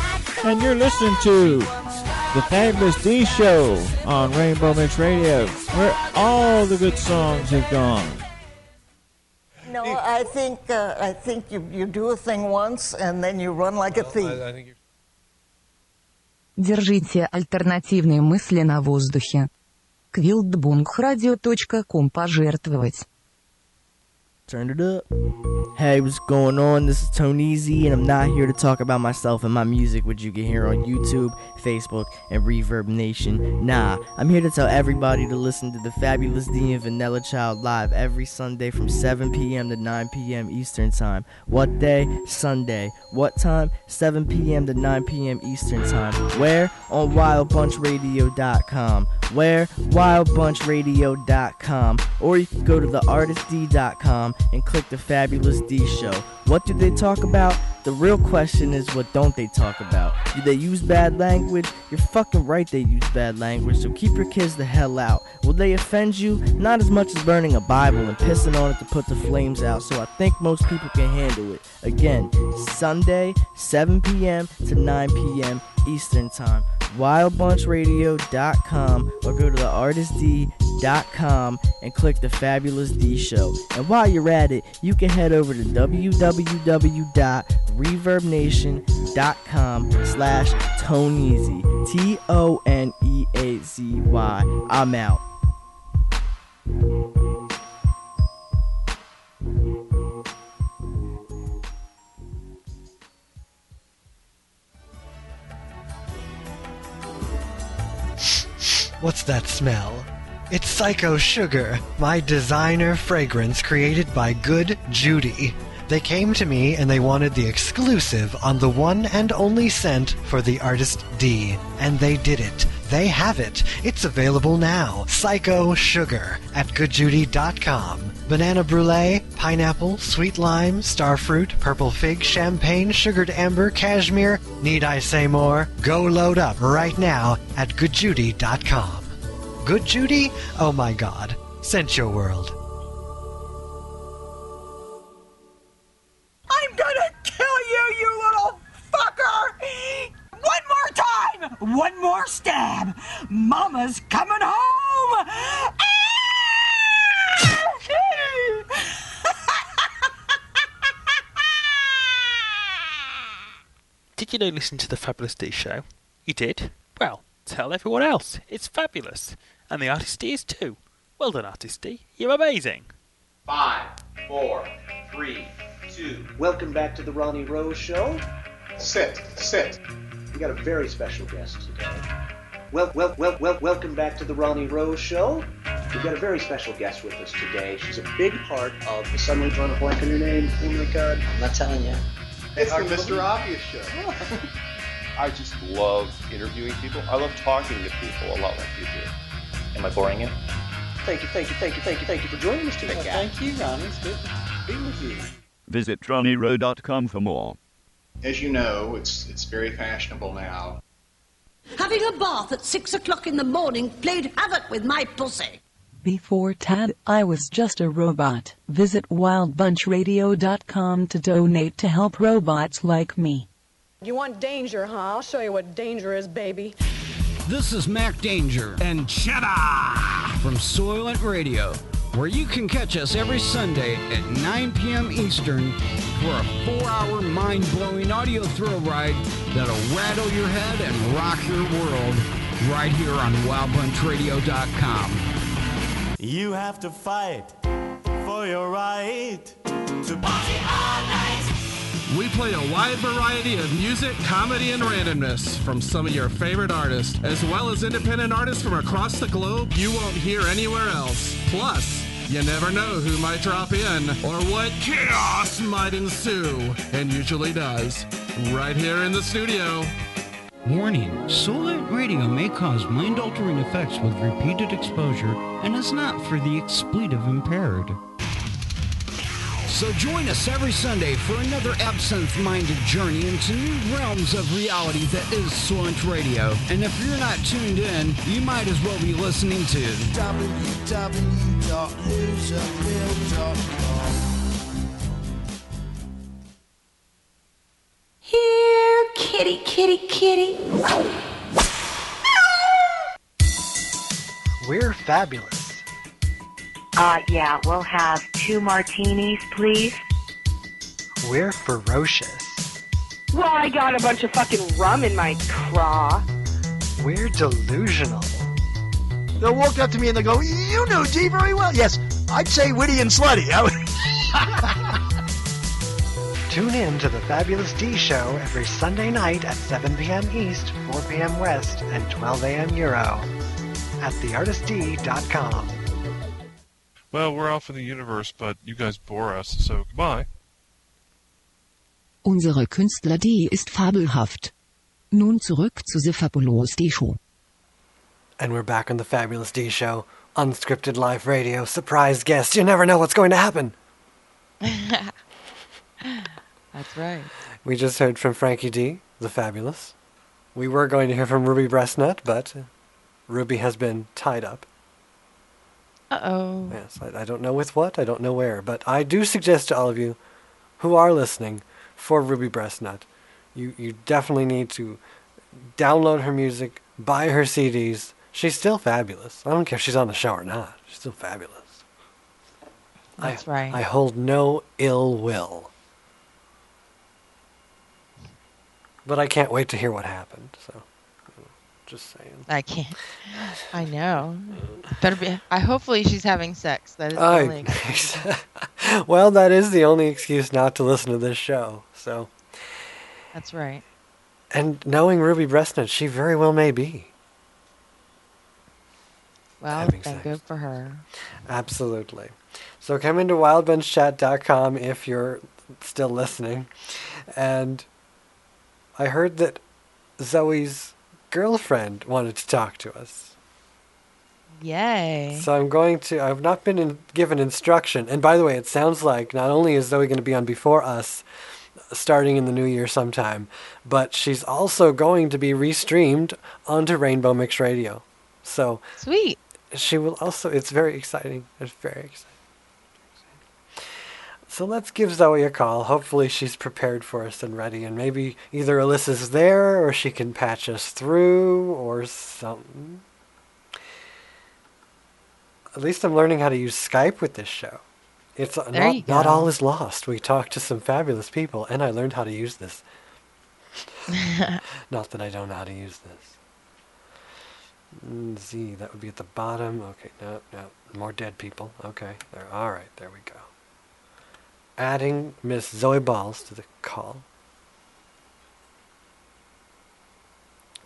and you're listening to The Fabulous D Show on Rainbow Mix Radio, where all the good songs have gone. No, I think uh, I think you, you do a thing once and then you run like a thief. Держите альтернативные мысли на воздухе. quiltbungradio.com пожертвовать. Turn it up. Hey, what's going on? This is Toneazy, and I'm not here to talk about myself and my music, which you can hear on YouTube, Facebook, and Reverb Nation. Nah, I'm here to tell everybody to listen to the Fabulous D and Vanilla Child live every Sunday from 7 p.m. to 9 p.m. Eastern Time. What day? Sunday. What time? 7 p.m. to 9 p.m. Eastern Time. Where? On WildBunchRadio.com. Where? WildBunchRadio.com. Or you can go to theartistd.com and click the Fabulous D Show. What do they talk about? The real question is what don't they talk about? Do they use bad language? You're fucking right they use bad language, so keep your kids the hell out. Will they offend you? Not as much as burning a Bible and pissing on it to put the flames out, so I think most people can handle it. Again, Sunday, 7 p.m. to 9 p.m. Eastern Time. WildBunchRadio.com or go to theartistd.com and click the Fabulous D Show. And while you're at it, you can head over to www.reverbnation.com slash Toneazy. T-O-N-E-A-Z-Y. I'm out. What's that smell? It's Psycho Sugar, my designer fragrance created by Good Judy. They came to me and they wanted the exclusive on the one and only scent for the artist D. And they did it. They have it. It's available now. Psycho Sugar at goodjudy.com. Banana brulee, pineapple, sweet lime, starfruit, purple fig, champagne, sugared amber, cashmere. Need I say more? Go load up right now at goodjudy.com. Good Judy? Oh my god. Scent your world. I'm gonna kill you, you little fucker! One more time! One more stab! Mama's coming home! Ah! Did you know listen to the Fabulous D show? You did? Well, tell everyone else. It's fabulous. And the artist D is too. Well done, artist D. You're amazing. Five, four, three, two. Welcome back to the Ronnie Rose Show. Sit, sit. We got a very special guest today. Well, well, well, well, welcome back to the Ronnie Rose Show. We've got a very special guest with us today. She's a big part of the suddenly drawing a blank on your name. Oh my God! I'm not telling you. It's the Mr. Obvious show. I just love interviewing people. I love talking to people a lot like you do. Am I boring you? Thank you, thank you, thank you, thank you, thank you for joining us today, Well, thank you, Ronnie. It's good to be with you. Visit RonnieRowe.com for more. As you know, it's it's very fashionable now. Having a bath at six o'clock in the morning played havoc with my pussy. Before Tad, I was just a robot. Visit wildbunchradio.com to donate to help robots like me. You want danger, huh? I'll show you what danger is, baby. This is Mac Danger and Cheddar from Soylent Radio, where you can catch us every Sunday at 9 p.m. Eastern for a four-hour mind-blowing audio thrill ride that'll rattle your head and rock your world right here on WildBunchRadio.com. You have to fight for your right to party all night. We play a wide variety of music, comedy, and randomness from some of your favorite artists, as well as independent artists from across the globe you won't hear anywhere else. Plus, you never know who might drop in or what chaos might ensue, and usually does. Right here in the studio. Warning, Soylent Radio may cause mind-altering effects with repeated exposure and is not for the expletive impaired. So join us every Sunday for another absent-minded journey into new realms of reality that is Soylent Radio. And if you're not tuned in, you might as well be listening to www.loserpill.com. Here, kitty, kitty, kitty. We're fabulous. Uh, yeah, we'll have two martinis, please. We're ferocious. Well, I got a bunch of fucking rum in my craw. We're delusional. They'll walk up to me and they'll go, You know D very well. Yes, I'd say witty and slutty. I would- Tune in to the Fabulous D Show every Sunday night at 7 p.m. East, 4 p.m. West, and 12 a.m. Euro at theartistd.com. Well, we're off in the universe, but you guys bore us, so goodbye. Unsere Künstler D ist fabelhaft. Nun zurück zu The Fabulous D Show. And we're back on the Fabulous D Show, unscripted live radio, surprise guest. You never know what's going to happen. That's right. We just heard from Frankie D, the Fabulous. We were going to hear from Ruby Breastnut, but Ruby has been tied up. Uh oh. Yes, I, I don't know with what, I don't know where, but I do suggest to all of you who are listening for Ruby Breastnut, you, you definitely need to download her music, buy her CDs. She's still fabulous. I don't care if she's on the show or not. She's still fabulous. That's I, right. I hold no ill will. But I can't wait to hear what happened, so just saying. I can't. I know. Better be. I hopefully she's having sex. That is the I- only excuse. well, that is the only excuse not to listen to this show. So, That's right. and knowing Ruby Breastnut, she very well may be. Well, sex. good for her. Absolutely. So come into wildbunchchat.com if you're still listening. And I heard that Zoe's girlfriend wanted to talk to us. Yay. So I'm going to. I've not been in, given instruction. And by the way, it sounds like not only is Zoe going to be on before us, starting in the new year sometime, but she's also going to be restreamed onto Rainbow Mix Radio. So Sweet. she will also. It's very exciting. It's very exciting. So let's give Zoe a call. Hopefully she's prepared for us and ready, and maybe either Alyssa's there or she can patch us through or something. At least I'm learning how to use Skype with this show. It's There not, not all is lost. We talked to some fabulous people, and I learned how to use this. not that I don't know how to use this. Mm, Z, that would be at the bottom. Okay, no, no, more dead people. Okay, there. All right, there we go. Adding Miss Zoe Balls to the call.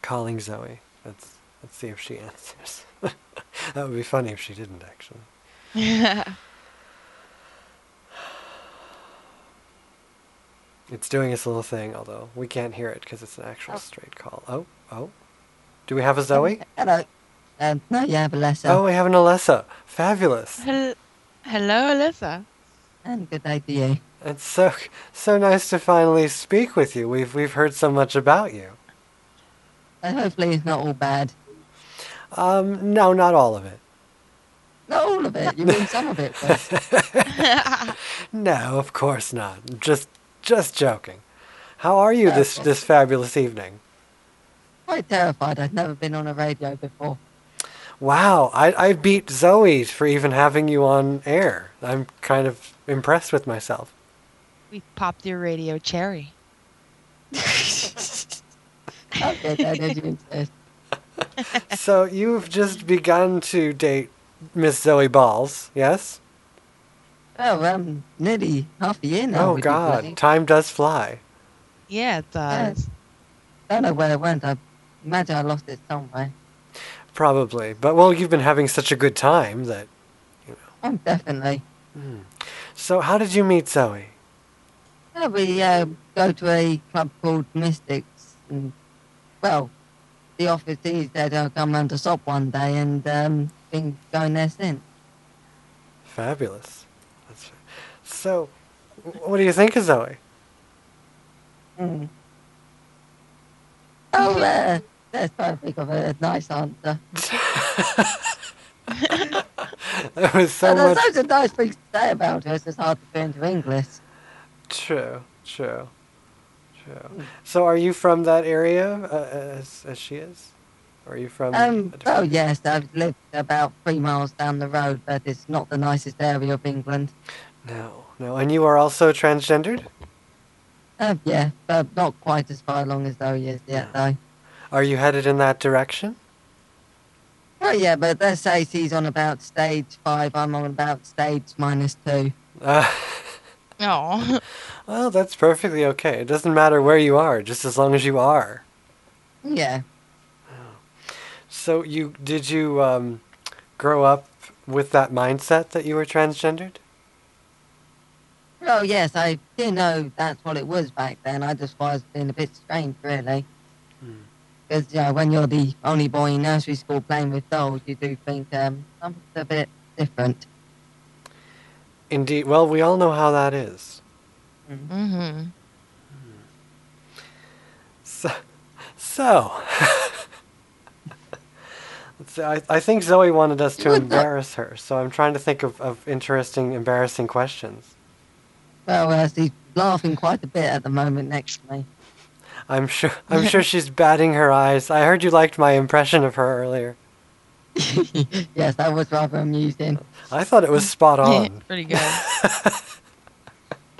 Calling Zoe. Let's let's see if she answers. that would be funny if she didn't actually. It's doing its little thing, although we can't hear it because it's an actual straight call. Oh, oh. Do we have a Zoe? Hello. Um, no, you have a lesson. Oh, we have an Alessa. Fabulous. Hel- Hello, Alyssa. And good idea. It's so so nice to finally speak with you. We've we've heard so much about you. And hopefully it's not all bad. Um, no, not all of it. Not all of it. You mean some of it? No, of course not. Just just joking. How are you this this fabulous evening? quite terrified. I've never been on a radio before. Wow, I I beat Zoe for even having you on air. I'm kind of impressed with myself. We popped your radio cherry. Okay, that is you insist. so you've just begun to date Miss Zoe Balls, yes? Oh, um, nearly half a year now. oh God, time does fly. Yeah, it does. I don't know where it went. I imagine I lost it somewhere. Probably, but well, you've been having such a good time that. You know. Oh, definitely. So how did you meet Zoe? Yeah, we uh, go to a club called Mystics, and well, the office said I'll come round to shop one day, and um, been going there since. Fabulous. That's so. What do you think of Zoe? Mm. Oh, uh, let's try to think of a nice answer. There was so Well, there's much. loads of nice things to say about her. It's just hard to put into English. True, true, true. So, are you from that area uh, as as she is? Or Are you from? Um, oh yes, I've lived about three miles down the road, but it's not the nicest area of England. No, no. And you are also transgendered? Uh, yeah, but not quite as far along as Zoe is yet, though. Are you headed in that direction? Oh yeah, but let's say she's on about stage five. I'm on about stage minus two. Uh, Oh. well, that's perfectly okay. It doesn't matter where you are, just as long as you are. Yeah. So you did you um, grow up with that mindset that you were transgendered? Oh yes, I didn't know that's what it was back then. I just was being a bit strange, really. Because you know, when you're the only boy in nursery school playing with dolls, you do think um, something's a bit different. Indeed. Well, we all know how that is. Mm-hmm. So, so Let's see, I, I think Zoe wanted us to embarrass her, so I'm trying to think of, of interesting, embarrassing questions. Well, uh, she's laughing quite a bit at the moment next to me. I'm sure I'm sure she's batting her eyes. I heard you liked my impression of her earlier. yes, that was rather amusing. I thought it was spot on. Pretty good.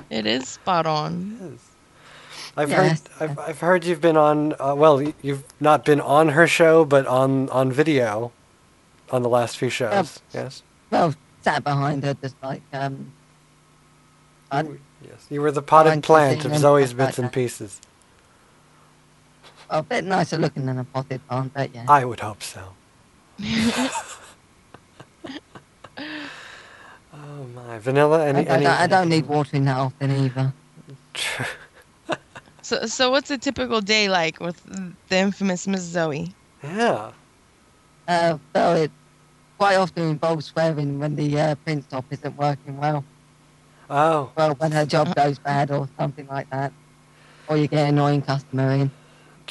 it is spot on. I've Yes. heard I've, I've heard you've been on uh, well you've not been on her show but on on video on the last few shows. Yep. Yes. Well, sat behind her just like um. Yes. You were the potted plant of Zoe's bits and that. Pieces. a bit nicer looking than a potted plant, but yeah. I would hope so. Oh my, vanilla. Any, I, I don't, I don't need watering that often either. So, so what's a typical day like with the infamous Miss Zoe? Yeah. Uh, well, it quite often involves swearing when the uh, print stop isn't working well. Oh. Well, when her job goes bad or something like that. Or you get an annoying customer in.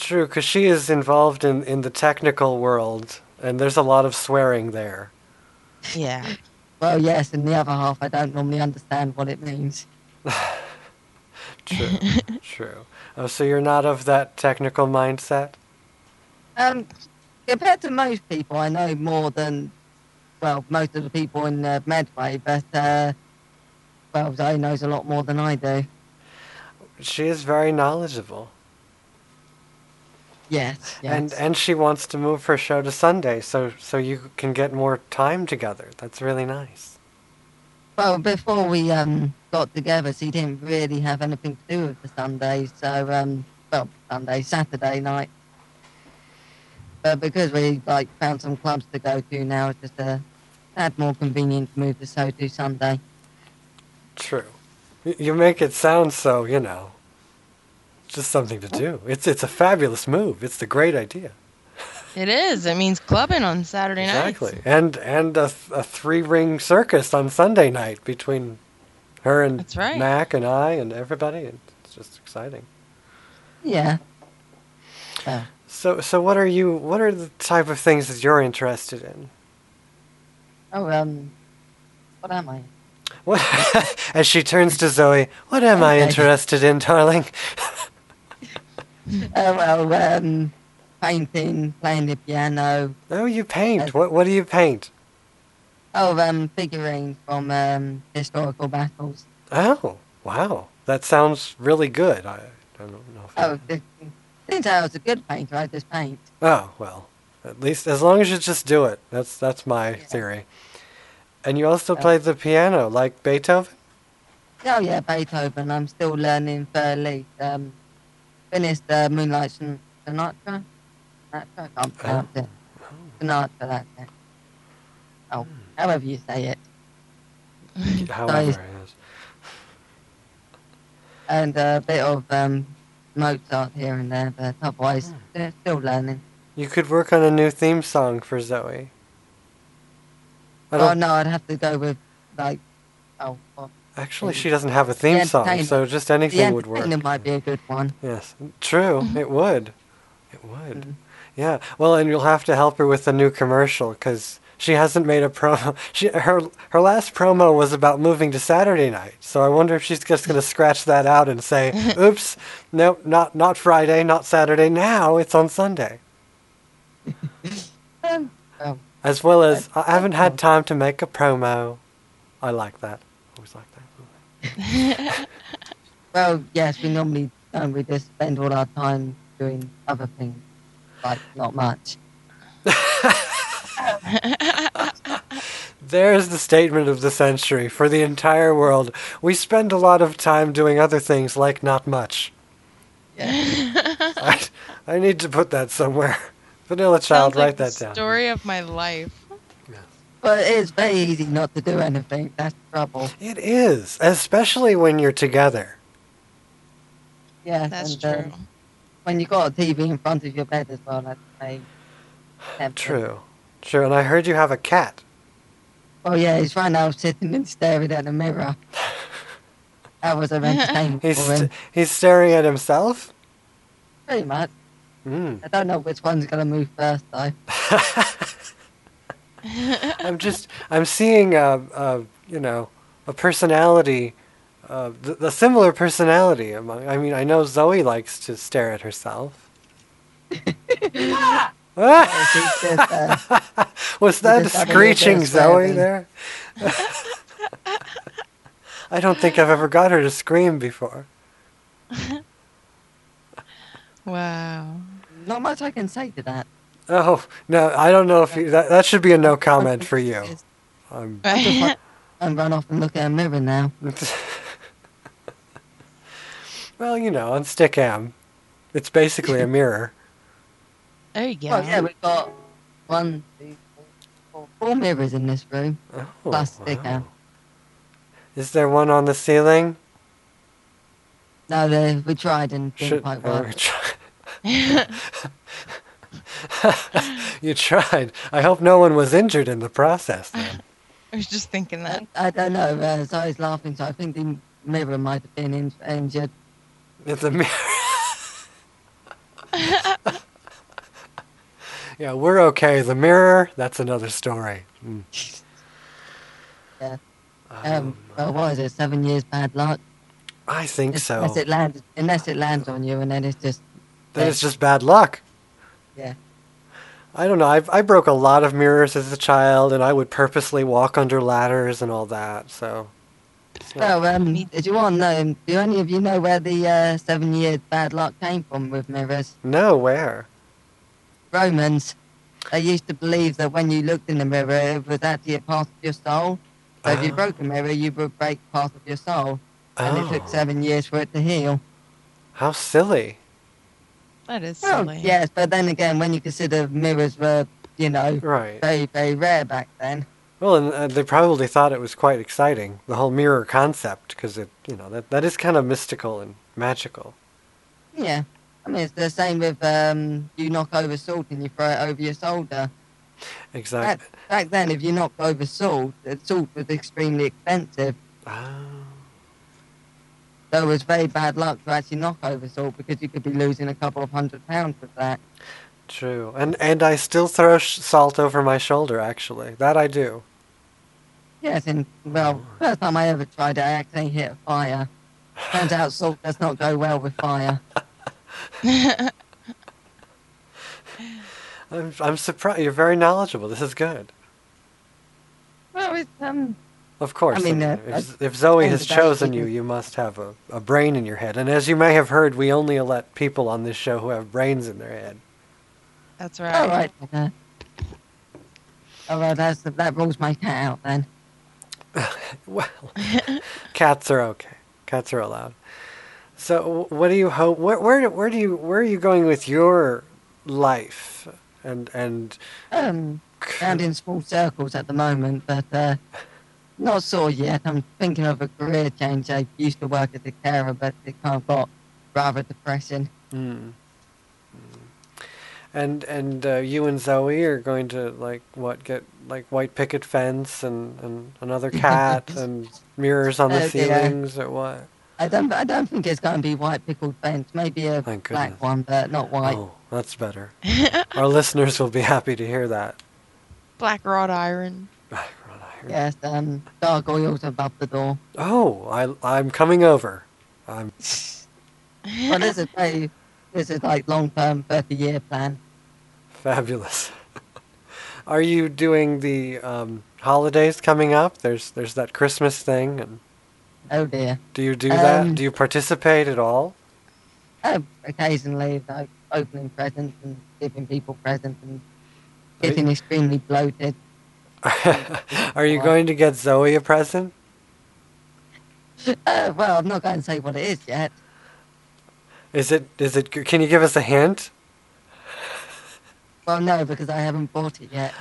True, because she is involved in, in the technical world, and there's a lot of swearing there. Yeah. Well, yes, in the other half, I don't normally understand what it means. True. True. Oh, so you're not of that technical mindset? Um, compared to most people, I know more than, well, most of the people in uh, Medway, but, uh, well, Zoe knows a lot more than I do. She is very knowledgeable. Yes, yes. And and she wants to move her show to Sunday so so you can get more time together. That's really nice. Well, before we um, got together, she didn't really have anything to do with the Sunday. So, um, well, Sunday, Saturday night. But because we like found some clubs to go to now, it's just a tad more convenient to move the show to Sunday. True. You make it sound so, you know, just something to do. It's it's a fabulous move. It's the great idea. It is. It means clubbing on Saturday night. Exactly. And and a, a three ring circus on Sunday night between her and That's right. Mac and I and everybody. And It's just exciting. Yeah. Uh, So so what are you what are the type of things that you're interested in? oh, um, what am I? What as she turns to Zoe, what am I interested in, darling? Oh, well, um, painting, playing the piano. Oh, you paint. What what do you paint? Oh, um, figurines from um, historical battles. Oh, wow. That sounds really good. I I don't know. If Oh, th- since I was a good painter, I just paint. Oh, well. At least as long as you just do it. That's that's my theory. And you also Yeah. play the piano like Beethoven? Oh yeah, Beethoven. I'm still learning Third Um, finished uh, Moonlight Sonata. Sonata. I can't pronounce it. Sonata. That's it. Oh, however you say it. However, Sorry. yes. And a bit of um, Mozart here and there, but otherwise, uh, still learning. You could work on a new theme song for Zoe. I Oh no, I'd have to go with like, oh, well, actually, she doesn't have a theme The song, so just anything would work. Entertainer might be a good one. Yes, true. It would. It would. Mm-hmm. Yeah. Well, and you'll have to help her with the new commercial because she hasn't made a promo. She her her last promo was about moving to Saturday night. So I wonder if she's just going to scratch that out and say, "Oops, no, not not Friday, not Saturday. Now it's on Sunday." Um, As well as, I haven't had time to make a promo. I like that. Always like that. well, yes, we normally don't. We just spend all our time doing other things, like not much. There's the statement of the century for the entire world. We spend a lot of time doing other things like not much. Yeah. I, I need to put that somewhere. Vanilla Child, like write the that down. Story of my life. But it's very easy not to do anything. That's trouble. It is, especially when you're together. Yeah, That's and, um, true. when you got a TV in front of your bed as well, that's very tempting. True. True, and I heard you have a cat. Oh yeah, he's right now sitting and staring at the mirror. that was an entertainment He's, for him. st- he's staring at himself? Pretty much. Mm. I don't know which one's gonna move first though. I'm just, I'm seeing a, a you know, a personality, uh, the, the similar personality among, I mean, I know Zoe likes to stare at herself. Ah! It's uh, Was that a screeching Zoe there? I don't think I've ever got her to scream before. Wow. not much I can say to that. Oh no, I don't know if you, that that should be a no comment for you. Um, I just want and run off and look at a mirror now. well, you know, on Stickam, it's basically a mirror. There you go. Well, yeah, we've got one, two, three, four, four mirrors in this room. Oh, plus Stickam. Is there one on the ceiling? No, they, we tried and didn't Should- quite oh, work. We tried. you tried. I hope no one was injured in the process. Then. I was just thinking that. I don't know. Uh, was laughing, so I think the mirror might have been in, injured. It's a mirror. yeah, we're okay. The mirror, that's another story. Mm. Yeah. Um, well, what is it? Seven years bad luck. I think so. Unless it lands, unless it lands on you, and then it's just Then it's just bad luck. Yeah. I don't know. I I broke a lot of mirrors as a child, and I would purposely walk under ladders and all that. So Well, um, did you want to know? Do any of you know where the uh, seven years bad luck came from with mirrors? no, where? Romans. They used to believe that when you looked in the mirror, it was actually a part of your soul. So if you Oh. broke a mirror, you would break part of your soul, and it took Oh. seven years for it to heal. How silly. That is Well, silly. yes, but then again, when you consider mirrors were, you know, Right. very, very rare back then. Well, and uh, they probably thought it was quite exciting, the whole mirror concept, because it, you know, that that is kind of mystical and magical. Yeah. I mean, it's the same with um, you knock over salt and you throw it over your shoulder. Exactly. Back, back then, if you knocked over salt, the salt was extremely expensive. Ah. So it was very bad luck to actually knock over salt because you could be losing a couple of hundred pounds with that. True. And and I still throw sh- salt over my shoulder. Actually, that I do. Yes, and well, first time I ever tried it, I actually hit a fire. Turns out salt does not go well with fire. I'm I'm surprised. You're very knowledgeable. This is good. Well, it's um, Of course. I mean, uh, uh, if, if Zoe has of the day, chosen you you, must have a, a brain in your head. And as you may have heard, we only let people on this show who have brains in their head. That's all right. right. Uh, all right, that's, that rules my cat out then. well, cats are okay. Cats are allowed. So, what do you hope? Where, where, do- where do you, where are you going with your life? And and Um, round in small circles at the moment, but uh, not sure yet. I'm thinking of a career change. I used to work as a carer, but it kind of got rather depressing. Hmm. And and uh, you and Zoe are going to like what get like white picket fence and, and another cat and mirrors on the Oh, dear. ceilings or what? I don't. I don't think it's going to be white pickled fence. Maybe a Thank black one, but not white. Oh, that's better. Our listeners will be happy to hear that. Black wrought iron. Yes. Um, gargoyles above the door. Oh, I I'm coming over. I'm well, this is very. This is like long term, thirty year plan. fabulous. Are you doing the um, holidays coming up? There's there's that Christmas thing, and Oh dear. do you do that? Um, Do you participate at all? Uh, occasionally, like opening presents and giving people presents and getting extremely bloated. Are you going to get Zoe a present? Uh, well, I'm not going to say what it is yet. Is it is it? Can you give us a hint? Well, no, because I haven't bought it yet.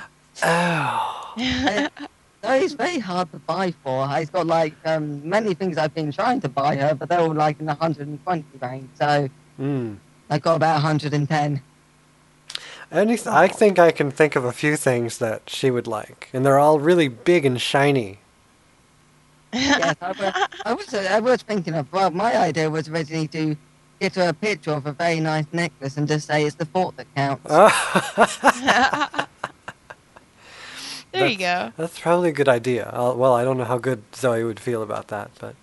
Oh. so it's very hard to buy for. It's got like um, many things I've been trying to buy her, but they're all like in the 120 range. So Hmm. I got about 110. Any, I think I can think of a few things that she would like, and they're all really big and shiny. yes, I was, I was, uh, I was thinking of, well, my idea was originally to get her a picture of a very nice necklace and just say it's the thought that counts. There you go. That's probably a good idea. i well, I don't know how good Zoe would feel about that, but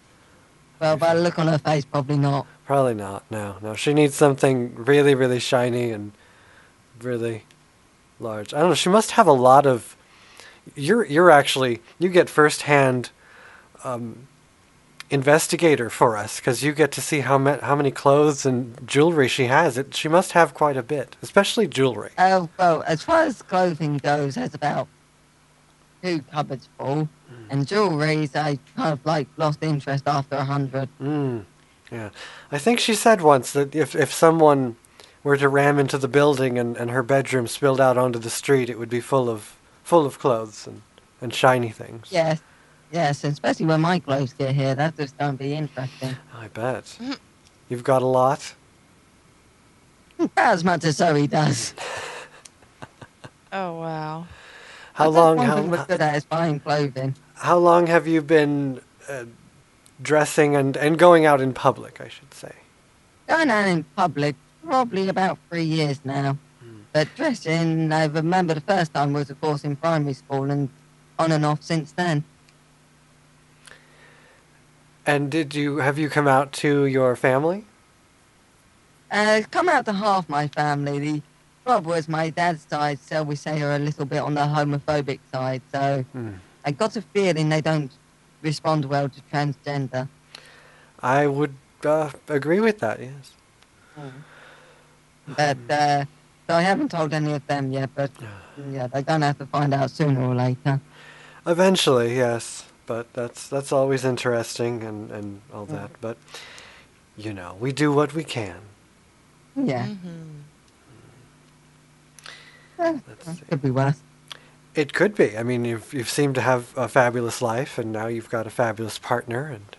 Well, by the look on her face, probably not. probably not. No, no. She needs something really, really shiny and really large. I don't know. She must have a lot of. You're you're actually you get firsthand um, investigator for us because you get to see how ma- how many clothes and jewelry she has. It she must have quite a bit, especially jewelry. Oh, well, as far as clothing goes, there's about two cupboards full. And jewelry, I kind of like lost interest after a hundred. Mm, yeah. I think she said once that if, if someone were to ram into the building and, and her bedroom spilled out onto the street, it would be full of full of clothes and, and shiny things. Yes, yes, especially when my clothes get here. That's just going to be interesting. I bet. You've got a lot? As much as Zoe does. Oh wow. How long how, thing good at is buying clothing. how long have you been uh, dressing and, and going out in public, I should say? Going out in public, probably about three years now. But dressing, I remember the first time was, of course, in primary school and on and off since then. And did you have you come out to your family? Uh, come out to half my family. The trouble is my dad's side, so we say, are a little bit on the homophobic side. So Hmm. I got a feeling they don't respond well to transgender. I would uh, agree with that, yes. But uh, so I haven't told any of them yet. But yeah, they're gonna have to find out sooner or later. Eventually, yes, but that's that's always interesting and, and all that. But you know, we do what we can. Yeah. Eh, could be worse. It could be. I mean, you've you've seemed to have a fabulous life, and now you've got a fabulous partner, and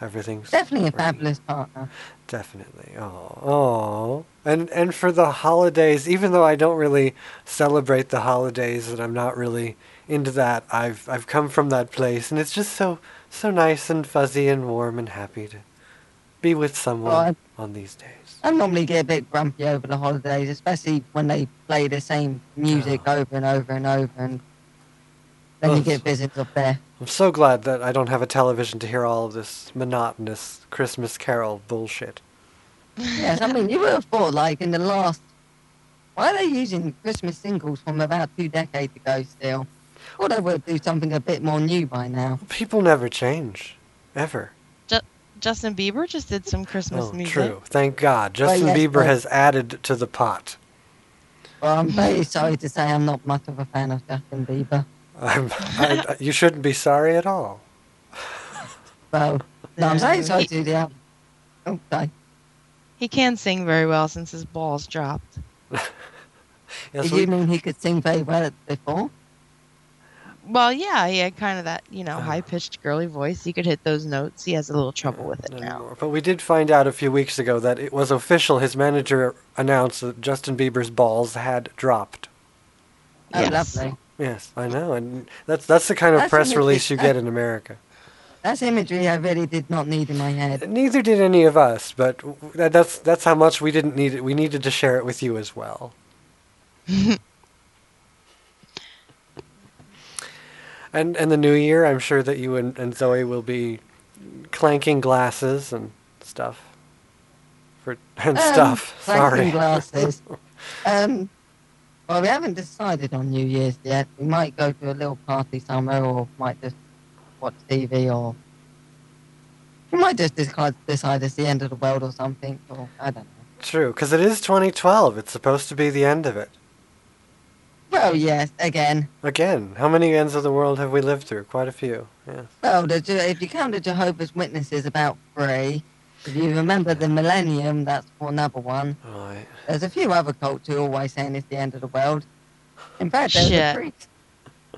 everything's Definitely a fabulous partner. Definitely. Oh, oh. And and for the holidays, even though I don't really celebrate the holidays and I'm not really into that, I've I've come from that place and it's just so so nice and fuzzy and warm and happy to be with someone Well, on these days. I normally get a bit grumpy over the holidays, especially when they play the same music over and over and over, and then you get visions up death. I'm so glad that I don't have a television to hear all of this monotonous Christmas carol bullshit. yes, I mean, you would have thought, like, in the last. Why are they using Christmas singles from about two decades ago still? Thought they would do something a bit more new by now. People never change. Ever. Ju- Justin Bieber just did some Christmas Oh, music. true. Thank God. Justin yes, Bieber but- has added to the pot. Well, I'm very sorry to say I'm not much of a fan of Justin Bieber. Um, I'm, I, you shouldn't be sorry at all. Well, no, I'm very No, sorry oh, he- to the. Okay. He can sing very well since his balls dropped. Yes, Do we- you mean he could sing very well before? Well, yeah, he had kind of that, you know, high pitched girly voice. He could hit those notes. He has a little trouble with it now. But we did find out a few weeks ago that it was official. His manager announced that Justin Bieber's balls had dropped. Oh, Yes. lovely. Yes, I know, and that's that's the kind of That's press an release you get in America. That's imagery I really did not need in my head. Neither did any of us, but that's that's how much we didn't need it. We needed to share it with you as well. and and the new year, I'm sure that you and, and Zoe will be clanking glasses and stuff. For and Um, stuff. clanking Sorry. glasses. Um, Well, we haven't decided on New Year's yet. We might go to a little party somewhere, or might just watch TV, or we might just decide, decide it's the end of the world or something, or I don't know. True, because it is 2012. It's supposed to be the end of it. Well, yes, again. Again, how many ends of the world have we lived through? Quite a few. Yeah. Well, if you count the Jehovah's Witnesses, about three. If you remember the Millennium, that's another one. Right. There's a few other cults who are always saying it's the end of the world. In fact, there's a Shit. priest.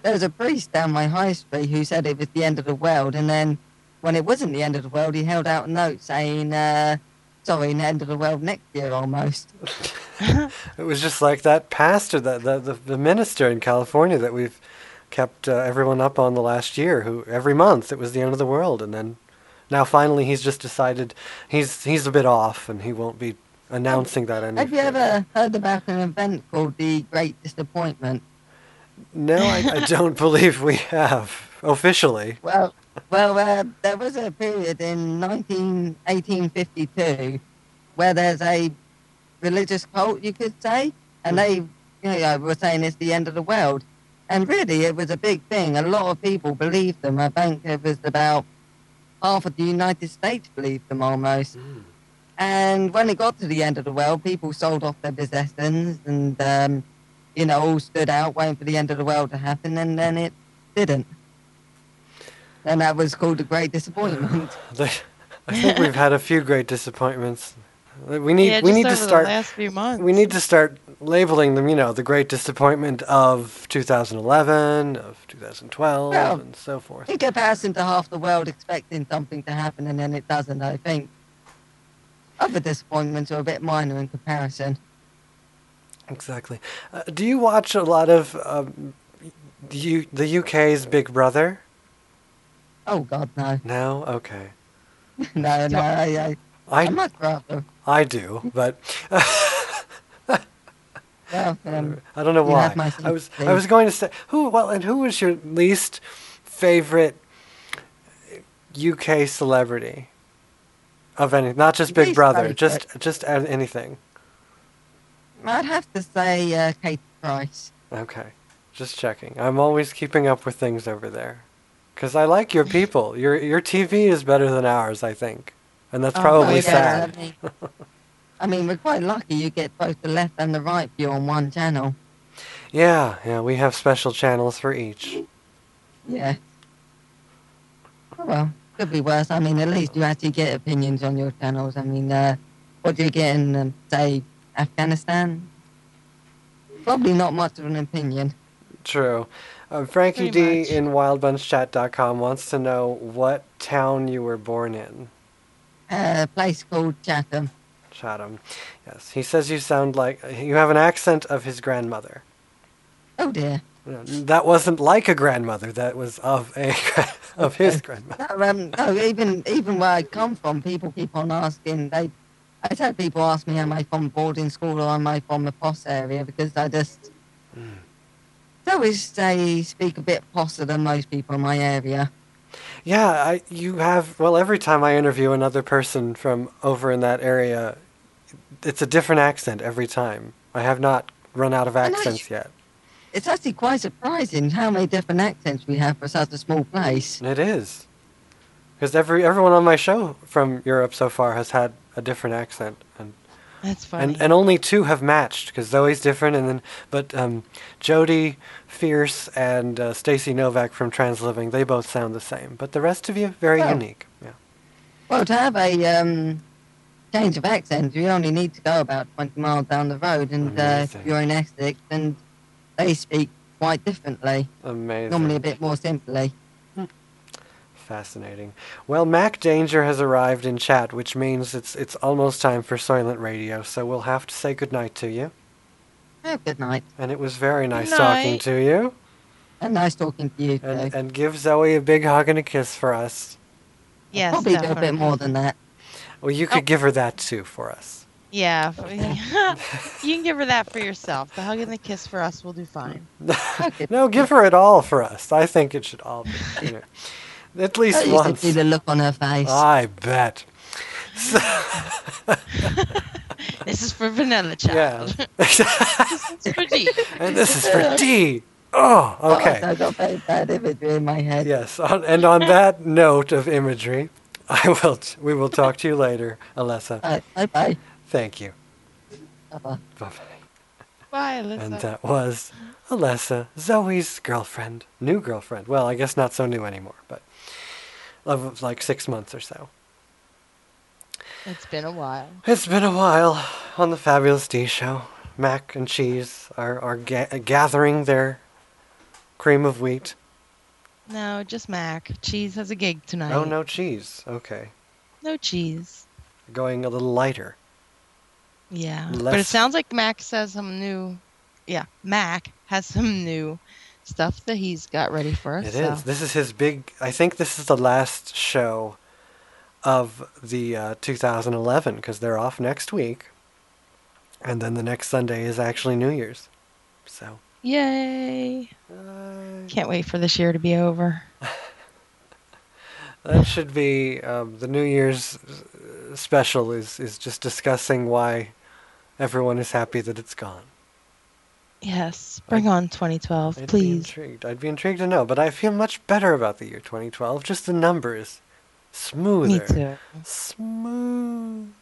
There's a priest down my high street who said it was the end of the world, and then when it wasn't the end of the world, he held out a note saying, uh, "Sorry, the end of the world next year almost." It was just like that pastor, that the, the, the minister in California that we've kept uh, everyone up on the last year, who every month it was the end of the world, and then now finally he's just decided he's he's a bit off and he won't be announcing that any Have you ever heard about an event called the Great Disappointment? No, I, I don't believe we have officially. Well, well, uh, there was a period in 19, 1852 where there's a religious cult, you could say, and they, you know, were saying it's the end of the world. And really, it was a big thing. A lot of people believed them. I think it was about half of the United States believed them almost. And when it got to the end of the world, people sold off their possessions and, um, you know, all stood out waiting for the end of the world to happen, and then it didn't. And that was called a Great Disappointment. I think we've had a few great disappointments. We need Yeah, we just need to over the start last few months. we need to start labeling them. You know, the great disappointment of 2011, of 2012, Well, and so forth. In comparison to half the world expecting something to happen and then it doesn't, I think other disappointments are a bit minor in comparison. Exactly. Uh, do you watch a lot of um, U- the UK's Big Brother? Oh God, no, No. Okay. no, no. I, I, I I'm not rather. I do, but Well, um, I don't know why. I was. I was going to say who well and who was your least favorite UK celebrity of any not just Big Least Brother, favorite. just just anything. I'd have to say uh, Kate Price. Okay. Just checking. I'm always keeping up with things over there. Cuz I like your people. Your your TV is better than ours, I think. And that's Oh, probably yeah, sad. I mean, we're quite lucky you get both the left and the right view on one channel. Yeah, yeah, we have special channels for each. Yeah. Oh, well, could be worse. I mean, at least you actually get opinions on your channels. I mean, uh, what do you get in, um, say, Afghanistan? Probably not much of an opinion. True. Uh, Frankie Pretty D in wildbunchchat.com wants to know what town you were born in. A place called Chatham. Chatham. Yes. He says you sound like you have an accent of his grandmother. Oh dear. That wasn't like a grandmother. That was of a of his grandmother. No, um, no, even even where I come from, people keep on asking. They, I had people ask me, am I from boarding school or am I from the posh area? Because I just, I always say speak a bit posher than most people in my area. Yeah, I you have well every time I interview another person from over in that area, it's a different accent every time. I have not run out of accents yet. It's actually quite surprising how many different accents we have for such a small place. It is. Because every everyone on my show from Europe so far has had a different accent, and That's funny. and, and only two have matched. Because Zoe's different, and then but um, Jody Fierce and uh, Stacy Novak from Transliving they both sound the same. But the rest of you very Oh. unique. Yeah. Well, to have a um, change of accent, you only need to go about 20 miles down the road, and uh, you're in Essex, and they speak quite differently. Amazing. Normally a bit more simply. Fascinating. Well, Mac Danger has arrived in chat, which means it's it's almost time for Soylent Radio. So we'll have to say goodnight to you. Oh, good night. And it was very nice Good talking to you. And nice talking to you, too. And, and give Zoe a big hug and a kiss for us. Yes, Probably do a bit more than that. Well, you could oh. give her that too for us. Yeah, you can give her that for yourself. The hug and the kiss for us will do fine. no, give her it all for us. I think it should all be. You know, at least That used to once. be the look on her face. I bet. So, This is for Vanilla Child. Yeah. this is for D. and this is for D. Oh, oh okay. I got very bad imagery in my head. Yes, on, and on that note of imagery, I will. T- we will talk to you later, Alessa. Bye bye. bye. Thank you. Bye-bye. Bye. Bye, Alyssa. And that was Alessa, Zoe's girlfriend, new girlfriend. Well, I guess not so new anymore, but love of like six months or so. It's been a while. It's been a while on the Fabulous D Show. Mac and Cheese are are ga- uh, gathering their cream of wheat. No, just Mac. Cheese has a gig tonight. Oh, no cheese. Okay, No cheese. going a little lighter. Yeah. But it sounds like Mac says some new. Yeah, Mac has some new stuff that he's got ready for us. It is. so- This is his big. I think this is the last show of the uh, 2011 because they're off next week, and then the next Sunday is actually New Year's. So Yay. Can't wait for this year to be over. that should be um, the New Year's uh, special. Is is just discussing why everyone is happy that it's gone. Yes. Bring on 2012, I'd be please. intrigued. I'd be intrigued to know, but I feel much better about the year 2012. Just the numbers, smoother. Me too. Smooth.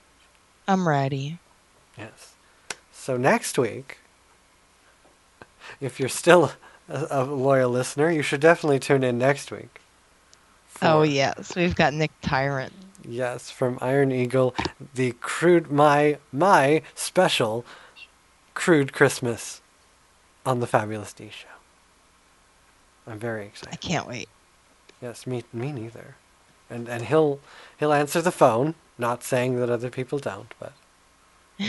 I'm ready. Yes. So next week, if you're still a, a loyal listener, you should definitely tune in next week. Oh, yes. We've got Nick Tyrant. Yes, from Iron Eagle, the crude my my special crude Christmas on the Fabulous D Show. I'm very excited. I can't wait. Yes, me me neither. And and he'll he'll answer the phone, not saying that other people don't, but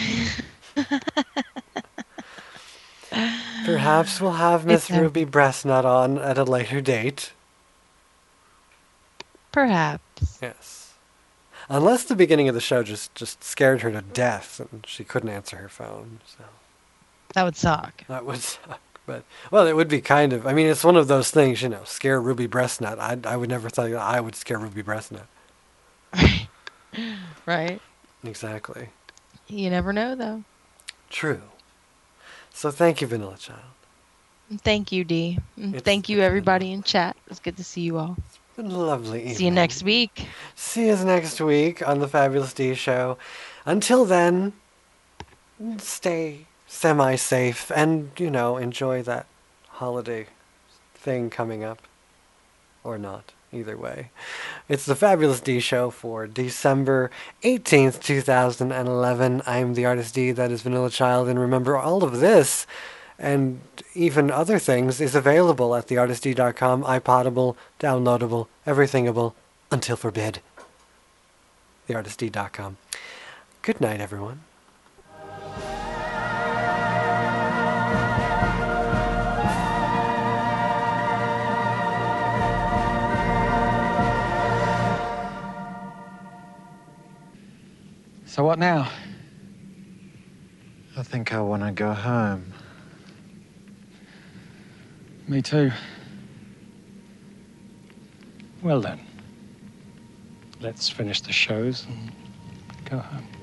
perhaps we'll have Miss a- Ruby Breastnut on at a later date. Perhaps. Yes. Unless the beginning of the show just just scared her to death and she couldn't answer her phone. So That would suck. that would suck. But well, it would be kind of. I mean, it's one of those things, you know. Scare Ruby Breastnut. I I would never thought I would scare Ruby Breastnut. Right? Exactly. You never know, though. True. So thank you, Vanilla Child. Thank you, D. It's- thank you, everybody in chat. It's good to see you all. Been lovely evening. See you next week. See you next week on the Fabulous D Show. Until then, stay semi safe and, you know, enjoy that holiday thing coming up. Or not. Either way. It's the Fabulous D Show for December 18th, 2011. I'm the artist D, that is Vanilla Child, and remember all of this and even other things is available at theartistd.com, iPodable, downloadable, everythingable, until forbid. Theartistd.com. Good night, everyone. So what now? I think I want to go home. Me too. Well then, let's finish the shows and go home.